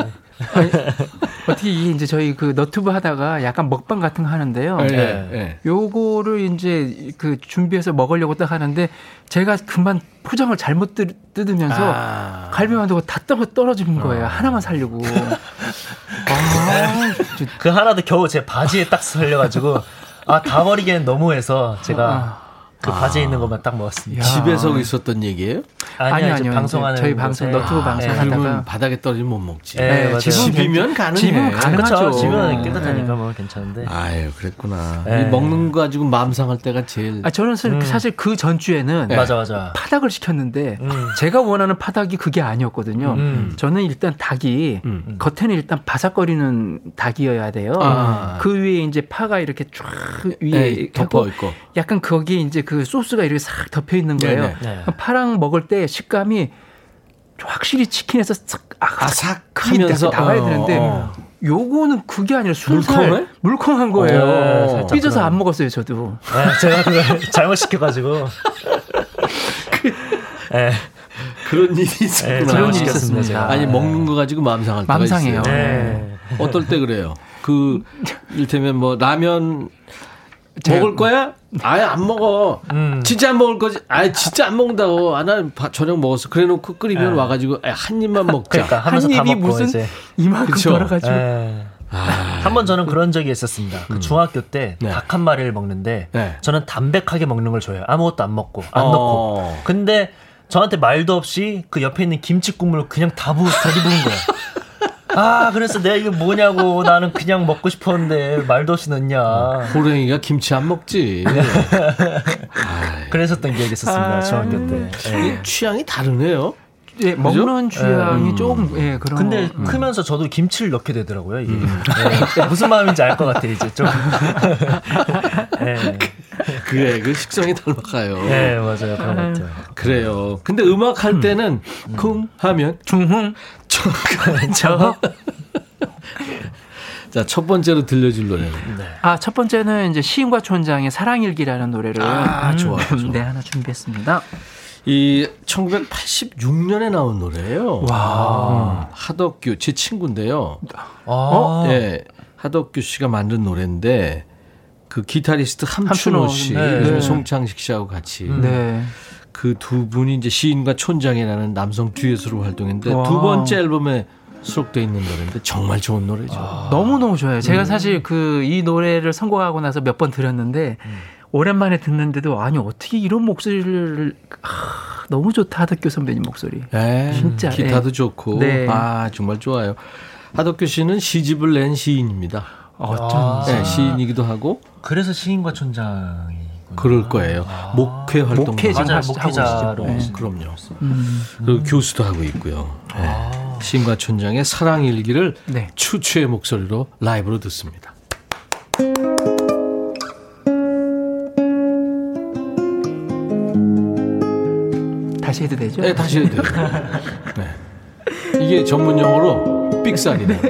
어떻게 이제 저희 그 너튜브 하다가 약간 먹방 같은 거 하는데요. 예, 네. 예. 요거를 이제 그 준비해서 먹으려고 딱 하는데 제가 그만 포장을 잘못 뜯, 뜯으면서 아. 갈비만두가 다 떨어 떨어지는 거예요. 하나만 살려고. 아, 그 하나도 겨우 제 바지에 딱 설려가지고, 아, 다 버리기엔 너무해서 제가 그 바지에 있는 것만 딱 먹었습니다. 야. 집에서 있었던 얘기예요? 아니요, 아니요. 방송하는 저희 방송. 너튜브 방송 예. 하다가 그러면 바닥에 떨어지면 못 먹지. 예, 네. 집은 집이면 가능해. 집은 가능하죠. 그렇죠. 집은 네. 깨끗하니까 뭐 괜찮은데. 아유, 그랬구나. 예. 이 먹는 거 가지고 마음 상할 때가 제일. 아, 저는 사- 사실 그 전주에는 네. 맞아, 맞아. 파닭을 시켰는데 음. 제가 원하는 파닭이 그게 아니었거든요. 음. 저는 일단 닭이 음. 겉에는 일단 바삭거리는 닭이어야 돼요. 아. 그 위에 이제 파가 이렇게 쫙 위에 네, 덮어 있고. 약간 거기에 이제 그 소스가 이렇게 싹 덮여 있는 거예요. 네네. 네. 파랑 먹을 때 식감이 확실히 치킨에서 싹 아삭하면서 나와야 어, 되는데 어. 요거는 그게 아니라 순살 물컹해? 물컹한 거예요. 어, 살짝 삐져서 그런- 안 먹었어요, 저도. 예, 제가 그걸 잘못 시켜가지고. 예, 그런 일이 예, 있었구나. 그런 일이 있었습니다. 아니 먹는 거 가지고 마음 상할 때가 마음 상해요. 있어요. 예. 어떨 때 그래요? 그 일테면 뭐 라면 먹을 거야? 아예 안 먹어. 음. 진짜 안 먹을 거지? 아예 진짜 안 먹는다고. 아, 난 바- 저녁 먹었어. 그래 놓고 끓이면 예. 와가지고 아, 한 입만 먹자. 그러니까 하면서 한다 입이 먹고 무슨 이제. 이만큼 그쵸? 돌아가지고. 예. 아, 한번 저는 그런 적이 있었습니다. 그 중학교 때 네. 닭한 마리를 먹는데 네. 저는 담백하게 먹는 걸 좋아해요. 아무것도 안 먹고 안 어. 넣고. 근데 저한테 말도 없이 그 옆에 있는 김치 국물을 그냥 다 부어 들이부은 거예요. 아 그래서 내가 이게 뭐냐고 나는 그냥 먹고 싶었는데 말도 없이 넣냐. 호랭이가 김치 안 먹지. 그랬었던 기억이 있었습니다 아. 중학교 때. 예. 이 취향이 다르네요. 예, 먹는 취향이 음. 조금 예, 그런 근데 거. 크면서 저도 김치를 넣게 되더라고요. 이게 예. 무슨 마음인지 알 것 같아요 이제 좀. 예. 그래, 그 식성이 닮아가요. 예, 맞아요 그런 것 같아요. 그래요. 근데 음악 할 때는 쿵 하면 중흥 저. 저. 자, 첫 번째로 들려줄 노래는. 아, 첫 번째는 이제 시인과 촌장의 사랑일기라는 노래를 아, 좋아요, 좋아요. 네, 하나 준비했습니다. 이 1986년에 나온 노래예요. 와. 음, 하덕규 제 친구인데요. 어? 예, 하덕규 씨가 만든 노래인데 그 기타리스트 함춘호 함춘호, 씨, 네. 요즘에 네. 송창식 씨하고 같이 네. 그 두 분이 이제 시인과 촌장이라는 남성 듀엣으로 활동했는데 와. 두 번째 앨범에 수록돼 있는 노래인데 정말 좋은 노래죠. 아. 너무 너무 좋아요. 제가 사실 그 이 노래를 선곡하고 나서 몇 번 들었는데 오랜만에 듣는데도 아니 어떻게 이런 목소리를 아, 너무 좋다 하덕규 선배님 목소리. 예, 진짜, 기타도 예. 좋고 네. 아 정말 좋아요. 하덕규 씨는 시집을 낸 시인입니다. 어쩐지. 네, 시인이기도 하고 그래서 시인과 촌장이 그럴 거예요. 목회 활동 목회 맞아요, 하시- 목회자로. 네, 그럼요. 음. 그리고 교수도 하고 있고요. 네. 시인과 촌장의 사랑 일기를 네. 추추의 목소리로 라이브로 듣습니다. 다시 해도 되죠? 네, 다시 해도 돼요. 네. 이게 전문 용어로 삑살이네.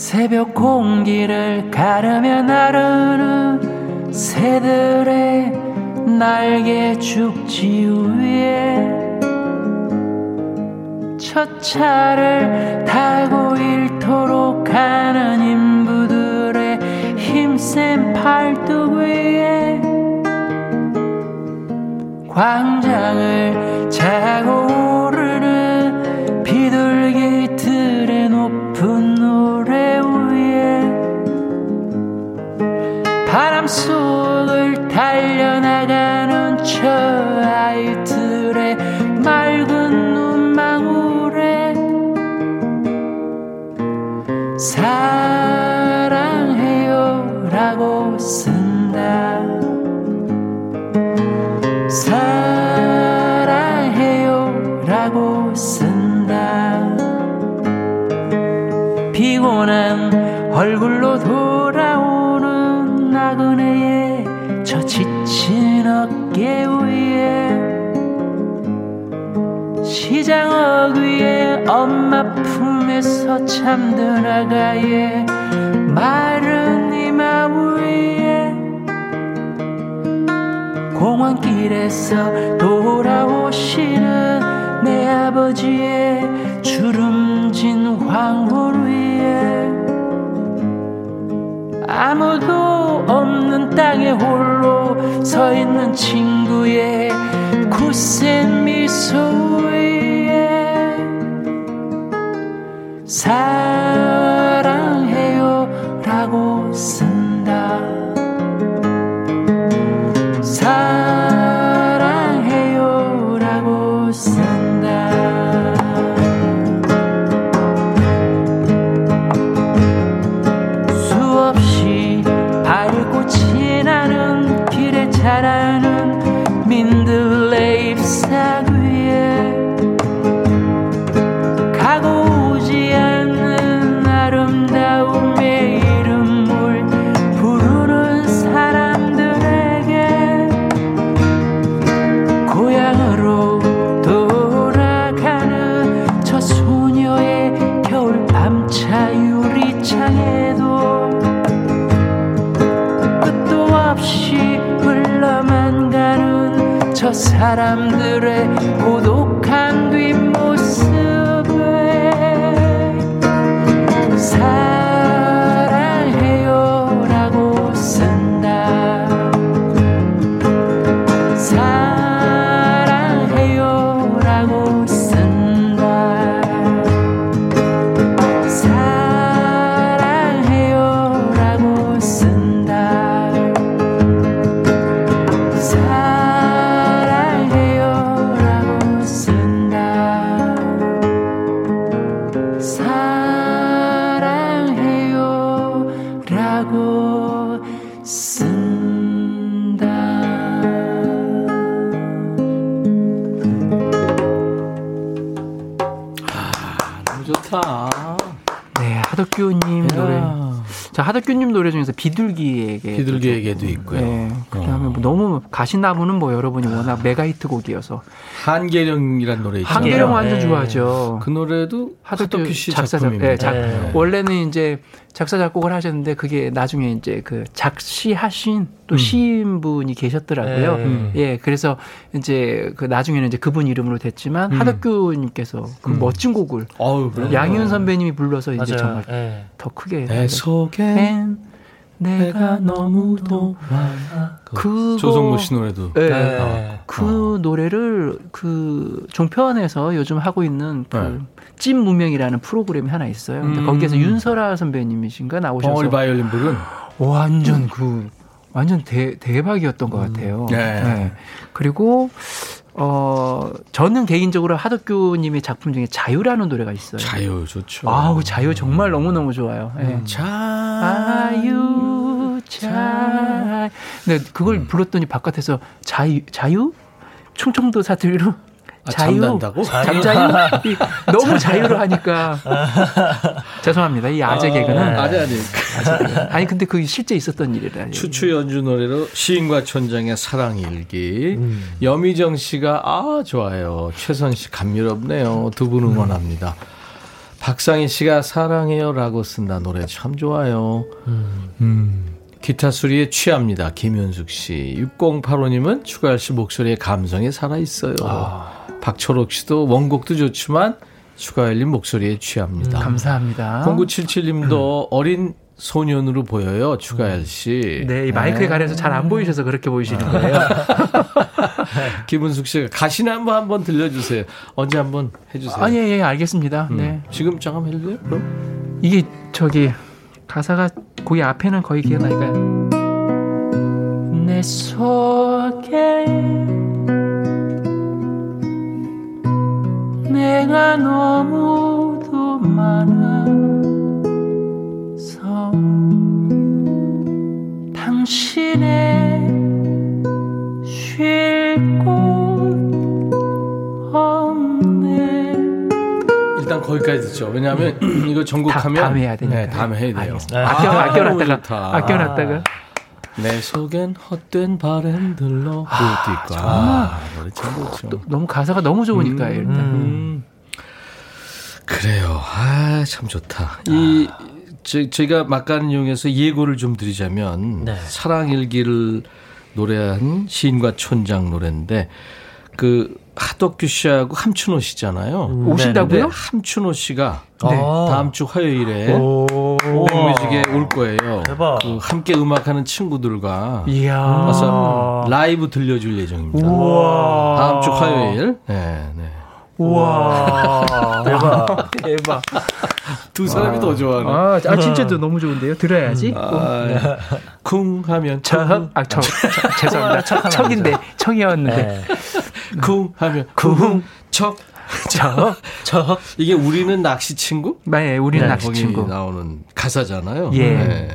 새벽 공기를 가르며 나르는 새 새들의 날개 죽지 위에 첫 차를 타고 일토록 가는 인부들의 힘센 팔뚝 위에 광장을 차고 오르는 비둘 속을 달려나가는 저 아이들의 맑은 눈망울에 사랑해요라고 쓴 어깨 위에 시장역 위에 엄마 품에서 잠든 아가의 마른 이마 위에 공원길에서 돌아오시는 내 아버지의 주름진 황홀 위 아무도 없는 땅에 홀로 서 있는 친구의 굳센 미소 위에 사랑해요라고 쓴 자, 하덕규님 노래 중에서 비둘기에게. 비둘기에게도 있고요. 네. 너무 가시나무는 뭐 여러분이 워낙 메가 히트 곡이어서 한계령이란 노래 있잖아요. 한계령 완전 네. 좋아하죠. 그 노래도 하덕규 씨 작사 작 작품입니다. 네, 작, 네. 원래는 이제 작사 작곡을 하셨는데 그게 나중에 이제 그 작시하신 또 음. 시인분이 계셨더라고요. 네. 음. 예, 그래서 이제 그 나중에는 이제 그분 이름으로 됐지만 음. 하덕규님께서 그 음. 멋진 곡을. 양희은 선배님이 불러서 이제 맞아요. 정말 예. 더 크게 내 속에 엔 내가 너무도 그 조성모 씨 노래도 네. 네. 그 노래를 그 종편에서 요즘 하고 있는 네. 그찐 무명이라는 프로그램이 하나 있어요. 근데 음. 거기에서 윤설아 선배님이신가 나오셔서 벙어리 바이올린 부른 완전 그 완전 대, 대박이었던 것 같아요. 네. 그리고 어 저는 개인적으로 하덕규님의 작품 중에 자유라는 노래가 있어요. 자유 좋죠. 아우 자유 정말 너무 너무 좋아요. 예. 음. 자유 자유. 근데 그걸 음. 불렀더니 바깥에서 자유 자유 충청도 사투리로 아, 자유 잠단다고? 잠자유 이- 너무 자유로 하니까 죄송합니다 이 아재 개그는 아니 아니. 아니 근데 그게 실제 있었던 일이라 추추 연주 노래로 시인과 촌장의 사랑 일기. 여미정 씨가 아 좋아요. 최선 씨 감미롭네요. 두 분 응원합니다. 박상희 씨가 사랑해요라고 쓴다 노래 참 좋아요. 음. 기타 소리에 취합니다. 김현숙 씨. 6085님은 추가할 씨 목소리에 감성이 살아있어요. 박철옥 씨도 원곡도 좋지만 추가열님 목소리에 취합니다. 음, 감사합니다. 0977님도 어린 소년으로 보여요. 추가열 씨. 네, 이 마이크에 가려서 잘 안 보이셔서 그렇게 보이시는 거예요. 김은숙 씨가 가시나 한번 한번 들려주세요. 언제 한번 해주세요. 아니, 예, 알겠습니다. 음. 네. 지금 잠깐 해주세요. 그럼. 이게 저기 가사가 거기 앞에는 거의 기억나니까요. 내 속에 내가 너무도 많아서 당신의 거기까지 듣죠. 왜냐하면 이거 전곡하면 다- 다음에 해야 되니까. 네, 다음에 해야 돼요. 아껴, 아, 아껴놨다가. 아껴놨다가. 내 속엔 헛된 바람들로 그것도 있고. 아, 노래 참 좋죠. 또 너무 가사가 너무 좋으니까요, 일단. 음. 그래요. 아, 참 좋다. 이, 저, 저희가 막간을 이용해서 예고를 좀 드리자면, 네. 사랑일기를 노래한 시인과 촌장 노래인데, 그, 하덕규 씨하고 함춘호 씨잖아요. 오신다고요? 근데 함춘호 씨가 네. 다음 주 화요일에 오. 백뮤직에 올 거예요. 대박. 그 함께 음악하는 친구들과 이야. 와서 라이브 들려줄 예정입니다. 우와. 다음 주 화요일. 네, 네. 우와. 대박. 대박. 두 사람이 더 좋아하네. 아, 아, 진짜 또 너무 좋은데요? 들어야지. 아, 쿵 하면 척? 쿵, 아, 척. 척, 죄송합니다. 척인데, 척이었는데. 네. 쿵 하면 쿵. 쿵, 척. 척. 저 이게 우리는 낚시 친구? 네, 우리는 네, 낚시 친구. 나오는 가사잖아요. 예. 네.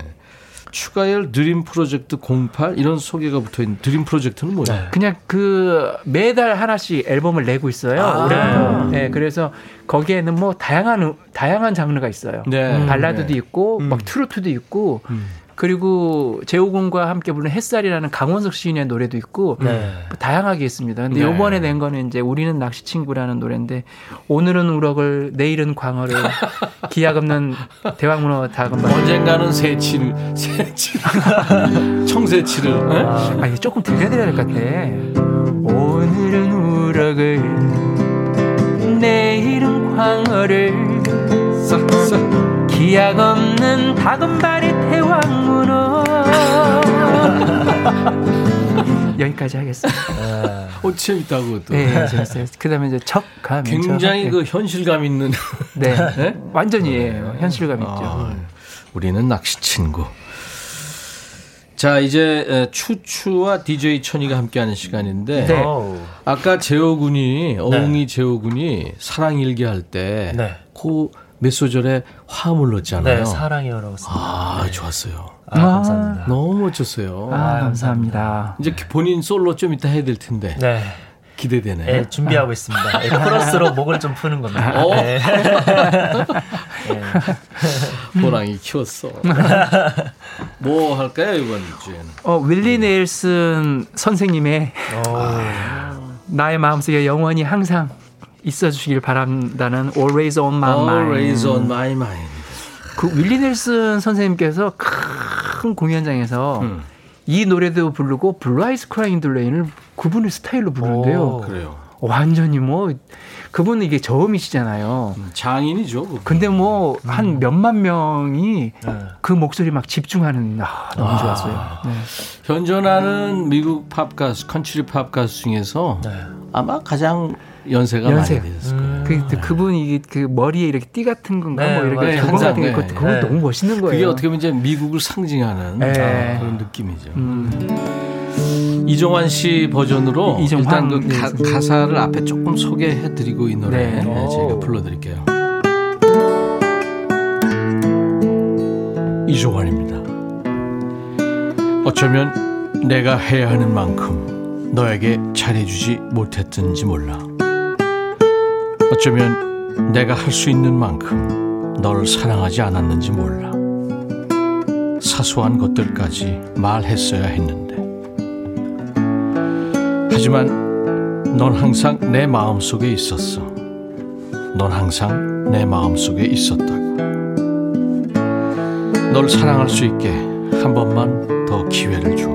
추가열 드림 프로젝트 08 이런 소개가 붙어 있는 드림 프로젝트는 뭐예요? 그냥 그 매달 하나씩 앨범을 내고 있어요. 아. 올해부터. 네, 그래서 거기에는 뭐 다양한 음- 다양한 장르가 있어요. 네. 발라드도 네. 있고 막 트로트도 있고 그리고 재호군과 함께 부르는 햇살이라는 강원석 시인의 노래도 있고 네. 뭐 다양하게 있습니다. 근데 네. 요번에 낸 거는 이제 우리는 낚시 친구라는 노래인데 오늘은 우럭을 내일은 광어를 기약 없는 대왕문어 다금발 언젠가는 새치를 새치 청새치를 예? 아, 이게 조금 들려드려야 될 것 같아. 오늘은 우럭을, 내일은 광어를, 기약 없는 다금바리 대왕 여기까지 하겠습니다. 어 재밌다고 또 네, 재밌어요. 그 다음에 이제 척 가면 굉장히 척. 그 현실감 있는 네. 네? 완전히 예, 현실감 있죠. 아, 우리는 낚시 친구. 자 이제 에, 추추와 DJ 천이가 함께하는 시간인데 네. 아까 재호 군이 어웅이 재호 군이 사랑 일기 할때 네. 그몇 소절에 화음을 넣었잖아요. 네, 사랑이 여러분. 아 좋았어요. 아, 감사합니다. 너무 멋졌어요. 아, 감사합니다. 이제 본인 솔로 좀 이따 해야 될 텐데 네. 기대되네. 네, 준비하고 있습니다. 네, 코러스로 목을 좀 푸는 겁니다. 어? 네. 호랑이 키웠어. 뭐 할까요 이번 주에는? 어, 윌리 넬슨 선생님의 나의 마음속에 영원히 항상 있어 주시길 바란다는 Always on my mind. Always on my mind. 그 윌리 넬슨 선생님께서 큰 공연장에서 음. 이 노래도 부르고 Blue Eyes Crying in the Rain을 그분의 스타일로 부르는데요. 오. 그래요. 완전히 뭐 그분은 이게 저음이시잖아요. 음, 장인이죠. 그분. 근데 뭐 한 몇만 명이 네. 그 목소리 막 집중하는 아, 너무 좋았어요. 네. 현존하는 미국 팝 가수, 컨트리 팝 가수 중에서 네. 아마 가장 연세가 연세. 많이 되셨을 거예요. 그, 그 그분이 그 머리에 이렇게 띠 같은 건가 네, 뭐 이렇게 항상, 같은 게 네. 그것도 그건 네. 너무 멋있는 거예요. 그게 어떻게 보면 이제 미국을 상징하는 네. 아, 그런 느낌이죠. 음. 이종환 씨 버전으로 이- 이종환, 일단 그 가, 네. 가 사를 앞에 조금 소개해드리고 이 노래 네. 네, 저희가 오. 불러드릴게요. 이종환입니다. 어쩌면 내가 해야 하는 만큼 너에게 잘해주지 못했던지 몰라. 어쩌면 내가 할 수 있는 만큼 너를 사랑하지 않았는지 몰라. 사소한 것들까지 말했어야 했는데. 하지만 넌 항상 내 마음 속에 있었어. 넌 항상 내 마음 속에 있었다고. 널 사랑할 수 있게 한 번만 더 기회를 줘.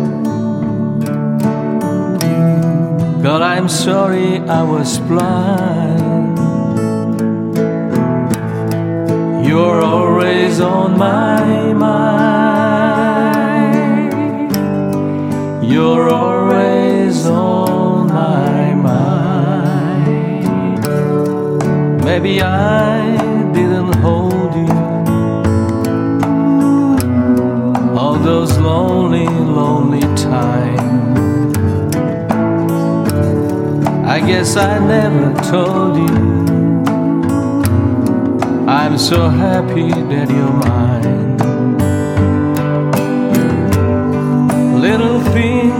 God, I'm sorry I was blind. You're always on my mind. You're always on my mind. Maybe I didn't hold you all those lonely, lonely times. I guess I never told you. I'm so happy that you're mine. Little thing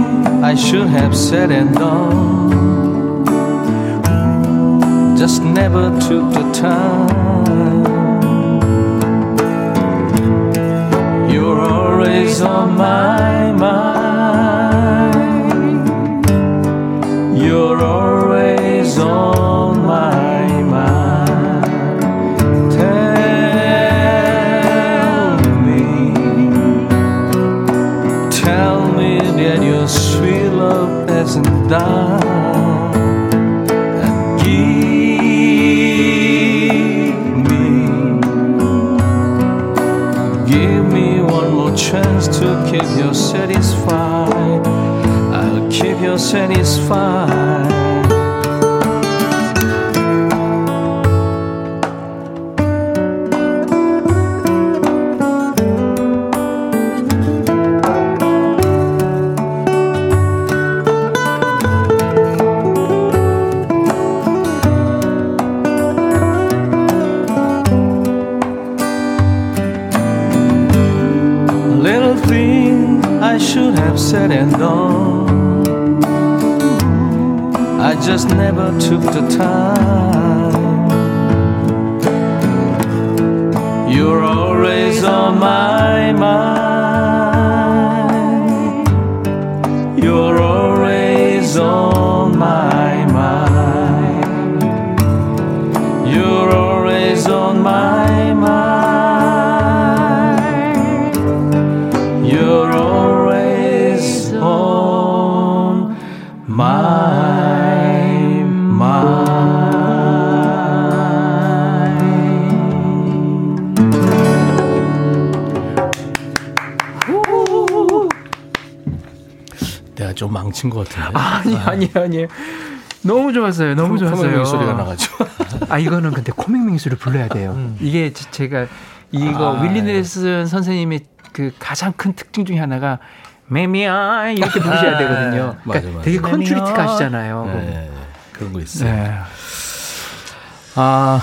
I should have said and done. Just never took the time. You're always on my mind. You're always on 아니 아니 아니. 너무 좋았어요. 너무 좋았어요. 소리가 나가지고. 아 이거는 근데 코맹맹이 소리로 불러야 돼요. 음. 이게 제- 제가 이거 아, 윌리 넬슨 선생님의 그 가장 큰 특징 중에 하나가 Maybe I 이렇게 부르셔야 되거든요. 그러니까 맞아, 맞아. 되게 country틱 Maybe I. 하시잖아요. 네, 그런 거 있어요. 네. 아,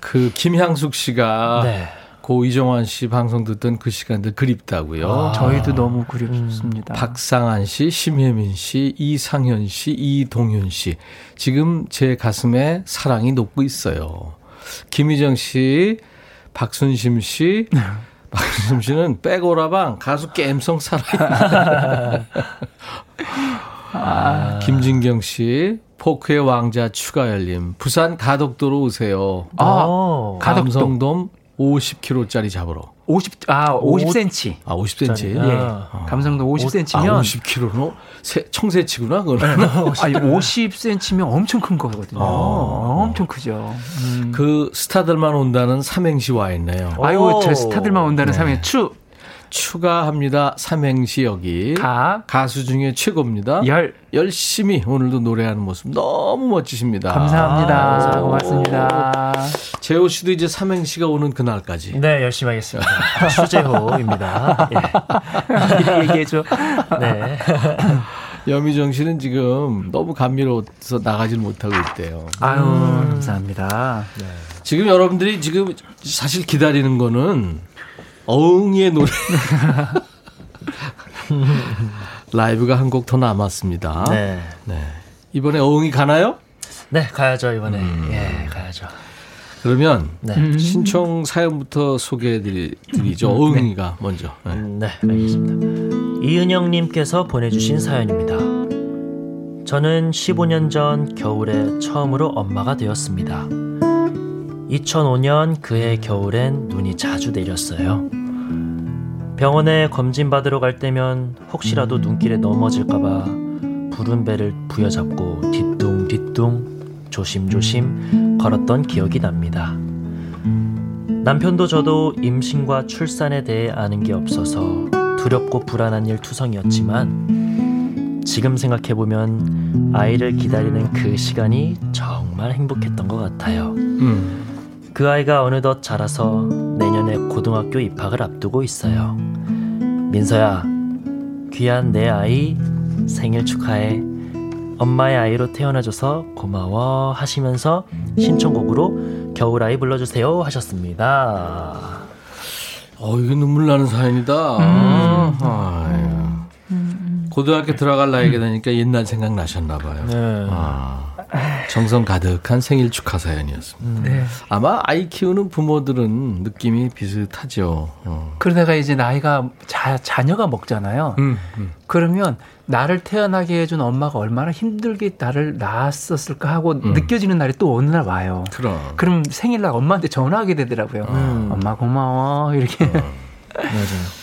그 김향숙 씨가 네. 고 이종환 씨 방송 듣던 그 시간들 그립다고요. 저희도 너무 그립습니다. 박상한 씨, 심혜민 씨, 이상현 씨, 이동현 씨. 지금 제 가슴에 사랑이 녹고 있어요. 김희정 씨, 박순심 씨. 박순심 씨는 백오라방 가수 깸성 살아있는. 아, 김진경 씨, 포크의 왕자 추가 열림. 부산 가덕도로 오세요. 아, 오. 가덕도. 감성돔 50kg짜리 잡으러. 50, 아, 50cm. 아, 50cm. 아. 예. 감성도 50cm면. 아, 50kg로? 청새치구나, 그거는. 아니, 50cm면 엄청 큰 거거든요. 어. 엄청 크죠. 음. 그 스타들만 온다는 삼행시 와 있네요. 아이고, 오. 저 스타들만 온다는 네. 사람이 추, 추가합니다. 삼행시 여기. 가, 가수 중에 최고입니다. 열. 열심히 오늘도 노래하는 모습 너무 멋지십니다. 감사합니다. 아, 고맙습니다. 재호 씨도 이제 삼행시가 오는 그날까지. 네, 열심히 하겠습니다. 추재호입니다. 예. 얘기해줘. 네. 여미정 씨는 지금 너무 감미로워서 나가질 못하고 있대요. 아유, 감사합니다. 지금 여러분들이 지금 사실 기다리는 거는 어흥이의 노래. 라이브가 한 곡 더 남았습니다. 네. 네. 이번에 어흥이 가나요? 네, 가야죠, 이번에. 예, 가야죠. 그러면 네. 신청 사연부터 소개해드리죠. 어흥이가 먼저. 네. 음, 네, 알겠습니다. 이은영님께서 보내주신 사연입니다. 저는 15년 전 겨울에 처음으로 엄마가 되었습니다. 2005년 그해 겨울엔 눈이 자주 내렸어요. 병원에 검진 받으러 갈 때면 혹시라도 눈길에 넘어질까봐 부른 배를 부여잡고 뒤뚱뒤뚱 조심조심 걸었던 기억이 납니다. 남편도 저도 임신과 출산에 대해 아는 게 없어서 두렵고 불안한 일 투성이었지만 지금 생각해보면 아이를 기다리는 그 시간이 정말 행복했던 것 같아요. 음. 그 아이가 어느덧 자라서 내년에 고등학교 입학을 앞두고 있어요. 민서야, 귀한 내 아이 생일 축하해. 엄마의 아이로 태어나줘서 고마워 하시면서 신청곡으로 겨울아이 불러주세요 하셨습니다. 어, 이거 눈물 나는 사연이다. 아유. 고등학교 들어갈 나이가 되니까 옛날 생각 나셨나 봐요. 네. 아, 정성 가득한 생일 축하 사연이었습니다. 네. 아마 아이 키우는 부모들은 느낌이 비슷하죠. 어. 그러다가 이제 나이가 자, 자녀가 먹잖아요. 음, 음. 그러면 나를 태어나게 해준 엄마가 얼마나 힘들게 나를 낳았었을까 하고 음. 느껴지는 날이 또 어느 날 와요. 그럼. 그럼 생일날 엄마한테 전화하게 되더라고요. 음. 엄마 고마워 이렇게. 어.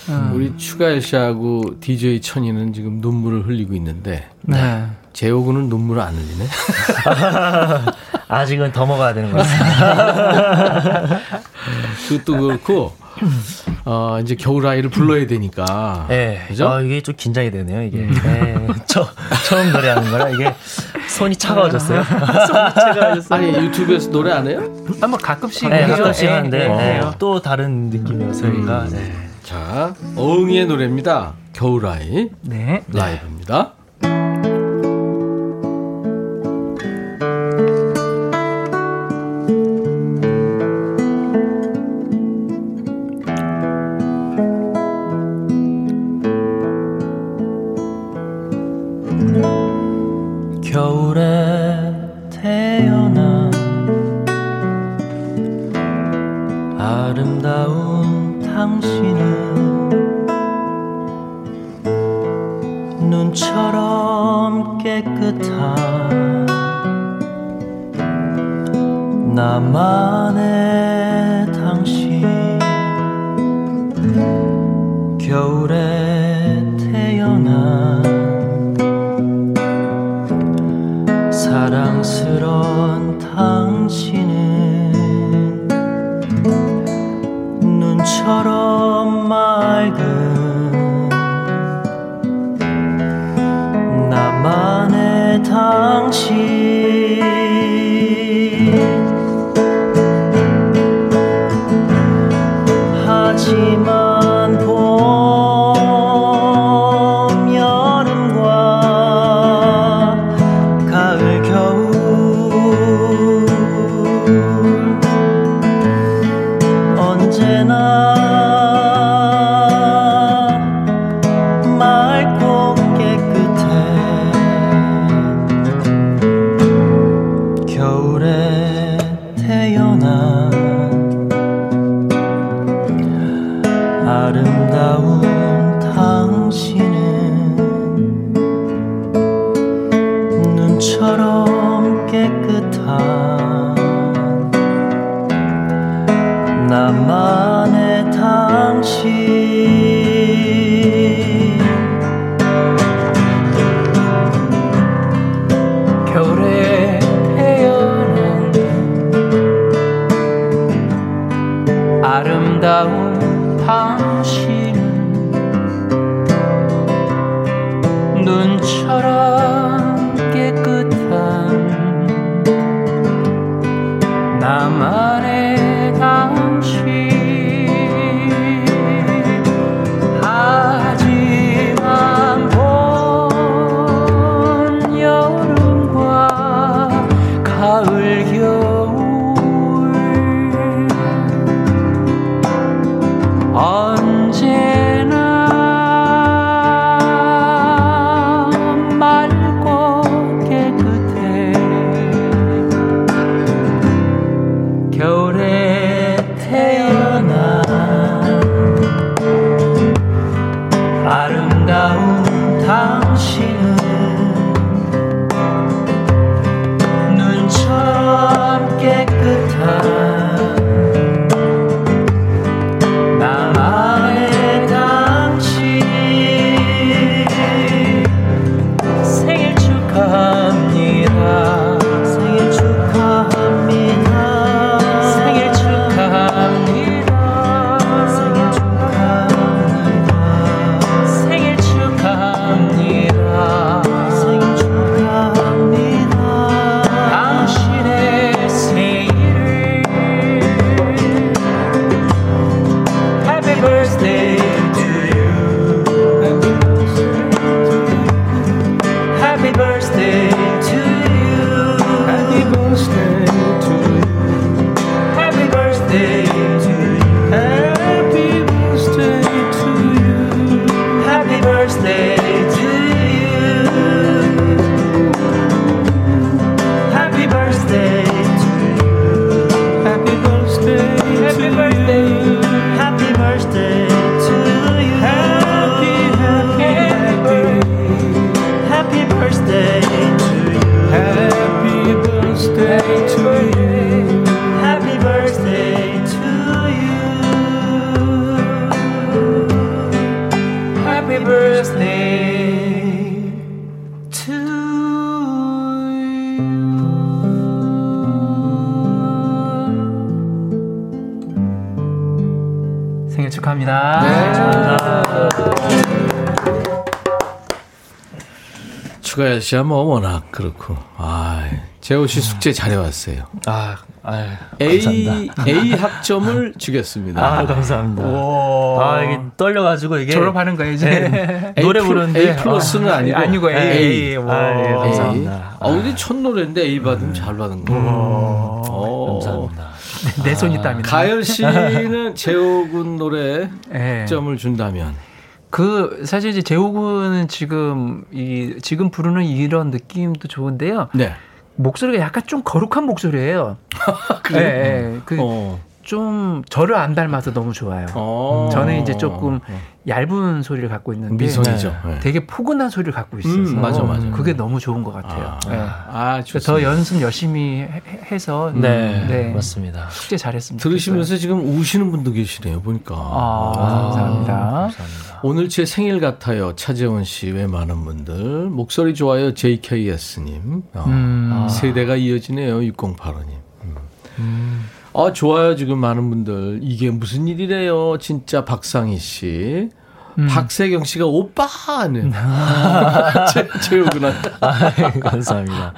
맞아요. 우리 추가열 씨하고 DJ 천이는 지금 눈물을 흘리고 있는데 네. 재호군은 눈물을 안 흘리네. 아직은 더 먹어야 되는 것 같습니다. 그것도 그렇고 어, 이제 겨울 아이를 불러야 되니까. 네. 그죠? 아, 이게 좀 긴장이 되네요, 이게. 네. 저, 처음 노래하는 거라 이게 손이 차가워졌어요. 아니 유튜브에서 노래 안 해요? 아마 가끔씩 네. 가끔씩 예, 하는데 예, 네, 해요. 또 다른 느낌이어서 여기가 네. 자, 어흥이의 노래입니다. 겨울 아이 네. 라이브입니다. 아름다운 당신은 눈처럼 깨끗한 나만 씨야 뭐 워낙 그렇고. 아, 재호 씨 숙제 잘해왔어요. 아, 아, A 감사합니다. A 학점을 주겠습니다. 아, 감사합니다. 아, 이게 떨려가지고 이게 졸업하는 거예요, 이제. 네. 노래 플- 부르는데 A 플러스는 아, 아니고 아니고 A, A. 와. 아, 예, A. 감사합니다. 아, 우리 첫 노래인데 A 받으면 잘 받은 거. 어. 감사합니다. 내 손이 땀이 나. 가열 씨는 재호 군 노래 예. 점을 준다면 그 사실 이제 재호군은 지금 이 지금 부르는 이런 느낌도 좋은데요. 네. 목소리가 약간 좀 거룩한 목소리예요. 그래요? 예, 그 어. 좀 저를 안 닮아서 너무 좋아요. 어. 저는 이제 조금 얇은 소리를 갖고 있는데 미성이죠. 네. 되게 포근한 소리를 갖고 있어서 음, 맞아, 맞아. 그게 너무 좋은 것 같아요. 예. 아, 그래서 더 좋습니다. 연습 열심히 해- 해서 네, 네. 맞습니다. 숙제 잘했습니다. 들으시면서 지금 우시는 분도 계시네요, 보니까. 아, 감사합니다. 감사합니다. 오늘 제 생일 같아요. 차재원 씨 외 많은 분들. 목소리 좋아요. JKS님. 어, 음. 세대가 이어지네요. 6085님. 음. 아, 좋아요. 지금 많은 분들. 이게 무슨 일이래요. 진짜 박상희 씨. 음. 박세경 씨가 오빠는. 제, 제우구나. 아, 감사합니다.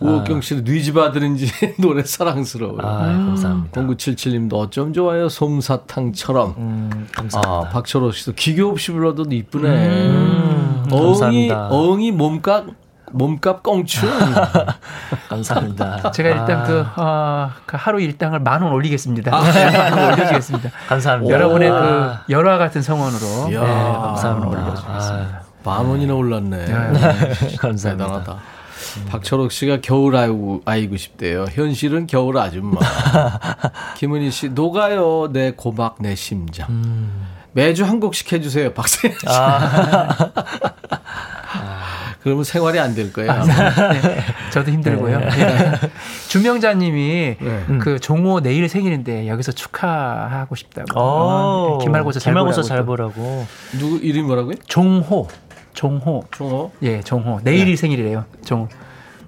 우옥경 씨는 뉘집 아들인지 노래 사랑스러워요. 아, 감사합니다. 0977님도 어쩜 좋아요. 솜사탕처럼. 음, 감사합니다. 아, 박철호 씨도 기교 없이 불러도 이쁘네. 음, 어흥이, 감사합니다. 어흥이 몸값, 몸값 꽁충. 감사합니다. 제가 일단 아, 그, 어, 그 하루 일당을 만 원 올리겠습니다. 아. 만 올려주겠습니다. 감사합니다. 여러분의 아, 그 열화 같은 성원으로. 네, 감사합니다. 아, 만 원이나 올랐네. 감사합니다. 대단하다. 박철옥 씨가 겨울 아이고, 아이고 싶대요. 현실은 겨울 아줌마. 김은희 씨, 녹아요. 내 고막, 내 심장. 매주 한 곡씩 해주세요. 박세현 씨. 그러면 생활이 안 될 거예요. 네, 저도 힘들고요. 예. 주명자님이 네. 그 종호 내일 생일인데 여기서 축하하고 싶다고. 어, 어, 기말고사 잘 기말고사 보라고 잘 또. 보라고. 누구 이름이 뭐라고요? 종호. 종호. 종호. 예, 종호. 내일이 네. 생일이래요. 종호.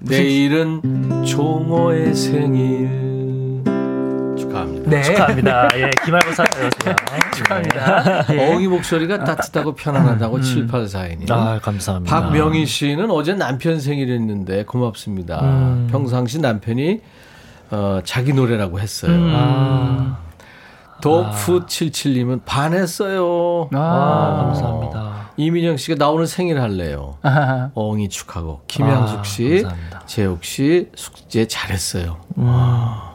내일은 종호의 생일. 축하합니다. 네. 축하합니다. 예, 기말고사 잘했어요. 축하합니다. 예. 어흥이 목소리가 따뜻하고 편안하다고 7842님. 아, 감사합니다. 박명희 씨는 어제 남편 생일이었는데 고맙습니다. 음. 평상시 남편이 어, 자기 노래라고 했어요. 음. 아, 독푸77님은 반했어요. 아, 아, 감사합니다. 이민영 씨가 나 오늘 생일 할래요. 아하. 어흥이 축하고 김양숙 아, 씨, 감사합니다. 재욱 씨 숙제 잘했어요. 음. 와.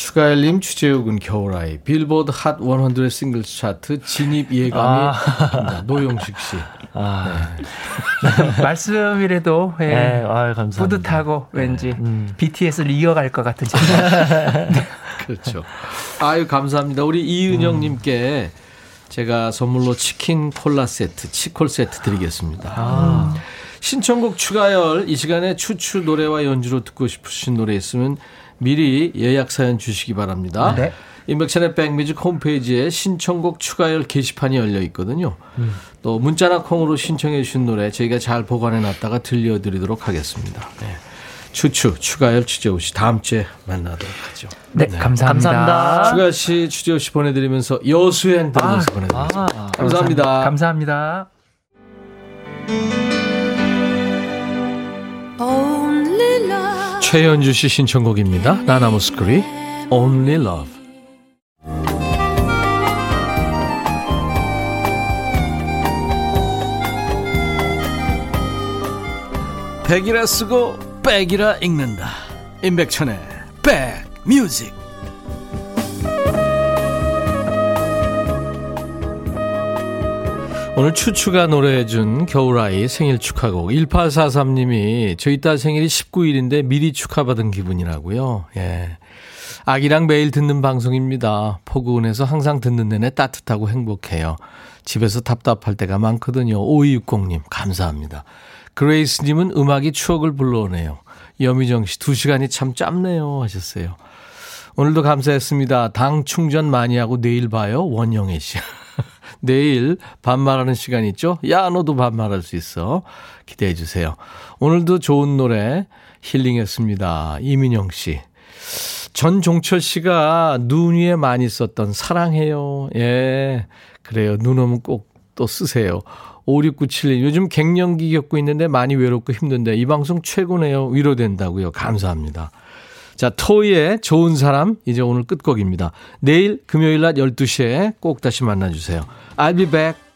추가열님, 추재욱은 겨울아이, 빌보드 핫 100 싱글스 차트 진입 예감이 아. 노용식 씨. 아, 말씀이라도 예. 네, 아, 감사합니다. 뿌듯하고 왠지 음. BTS를 이어갈 것 같은 생각. 그렇죠. 아유 감사합니다. 우리 이은영님께 제가 선물로 치킨 콜라 세트, 치콜 세트 드리겠습니다. 신청곡 추가열 이 시간에 추추 노래와 연주로 듣고 싶으신 노래 있으면 미리 예약 사연 주시기 바랍니다. 네. 인백천의 백뮤직 홈페이지에 신청곡 추가열 게시판이 열려 있거든요. 또 문자나 콩으로 신청해 주신 노래 저희가 잘 보관해 놨다가 들려드리도록 하겠습니다. 네. 추추 추가열 추재호 씨 다음 주에 만나도록 하죠. 네, 감사합니다. 감사합니다. 추가 씨, 추재호 씨 보내드리면서 여수행 들으면서 보내드립니다. 아, 감사합니다. 감사합니다. 최현주 씨 신청곡입니다. 나나무스크리 Only Love. 백이라 쓰고 백이라 읽는다. 임백천의 백뮤직. 오늘 추추가 노래해준 겨울아이 생일 축하곡 1843님이 저희 딸 생일이 19일인데 미리 축하받은 기분이라고요. 예. 아기랑 매일 듣는 방송입니다. 포근해서 항상 듣는 내내 따뜻하고 행복해요. 집에서 답답할 때가 많거든요. 5260님 감사합니다. 그레이스님은 음악이 추억을 불러오네요. 여미정 씨두 시간이 참 짧네요 하셨어요. 오늘도 감사했습니다. 당 충전 많이 하고 내일 봐요. 원영애 씨. 내일 반말하는 시간 있죠? 야, 너도 반말할 수 있어. 기대해 주세요. 오늘도 좋은 노래 힐링했습니다. 이민영 씨. 전종철 씨가 눈 위에 많이 썼던 사랑해요. 예. 그래요. 눈 오면 꼭 또 쓰세요. 5697님, 요즘 갱년기 겪고 있는데 많이 외롭고 힘든데 이 방송 최고네요. 위로된다고요. 감사합니다. 자, 토이의 좋은 사람, 이제 오늘 끝곡입니다. 내일 금요일 낮 12시에 꼭 다시 만나주세요. I'll be back.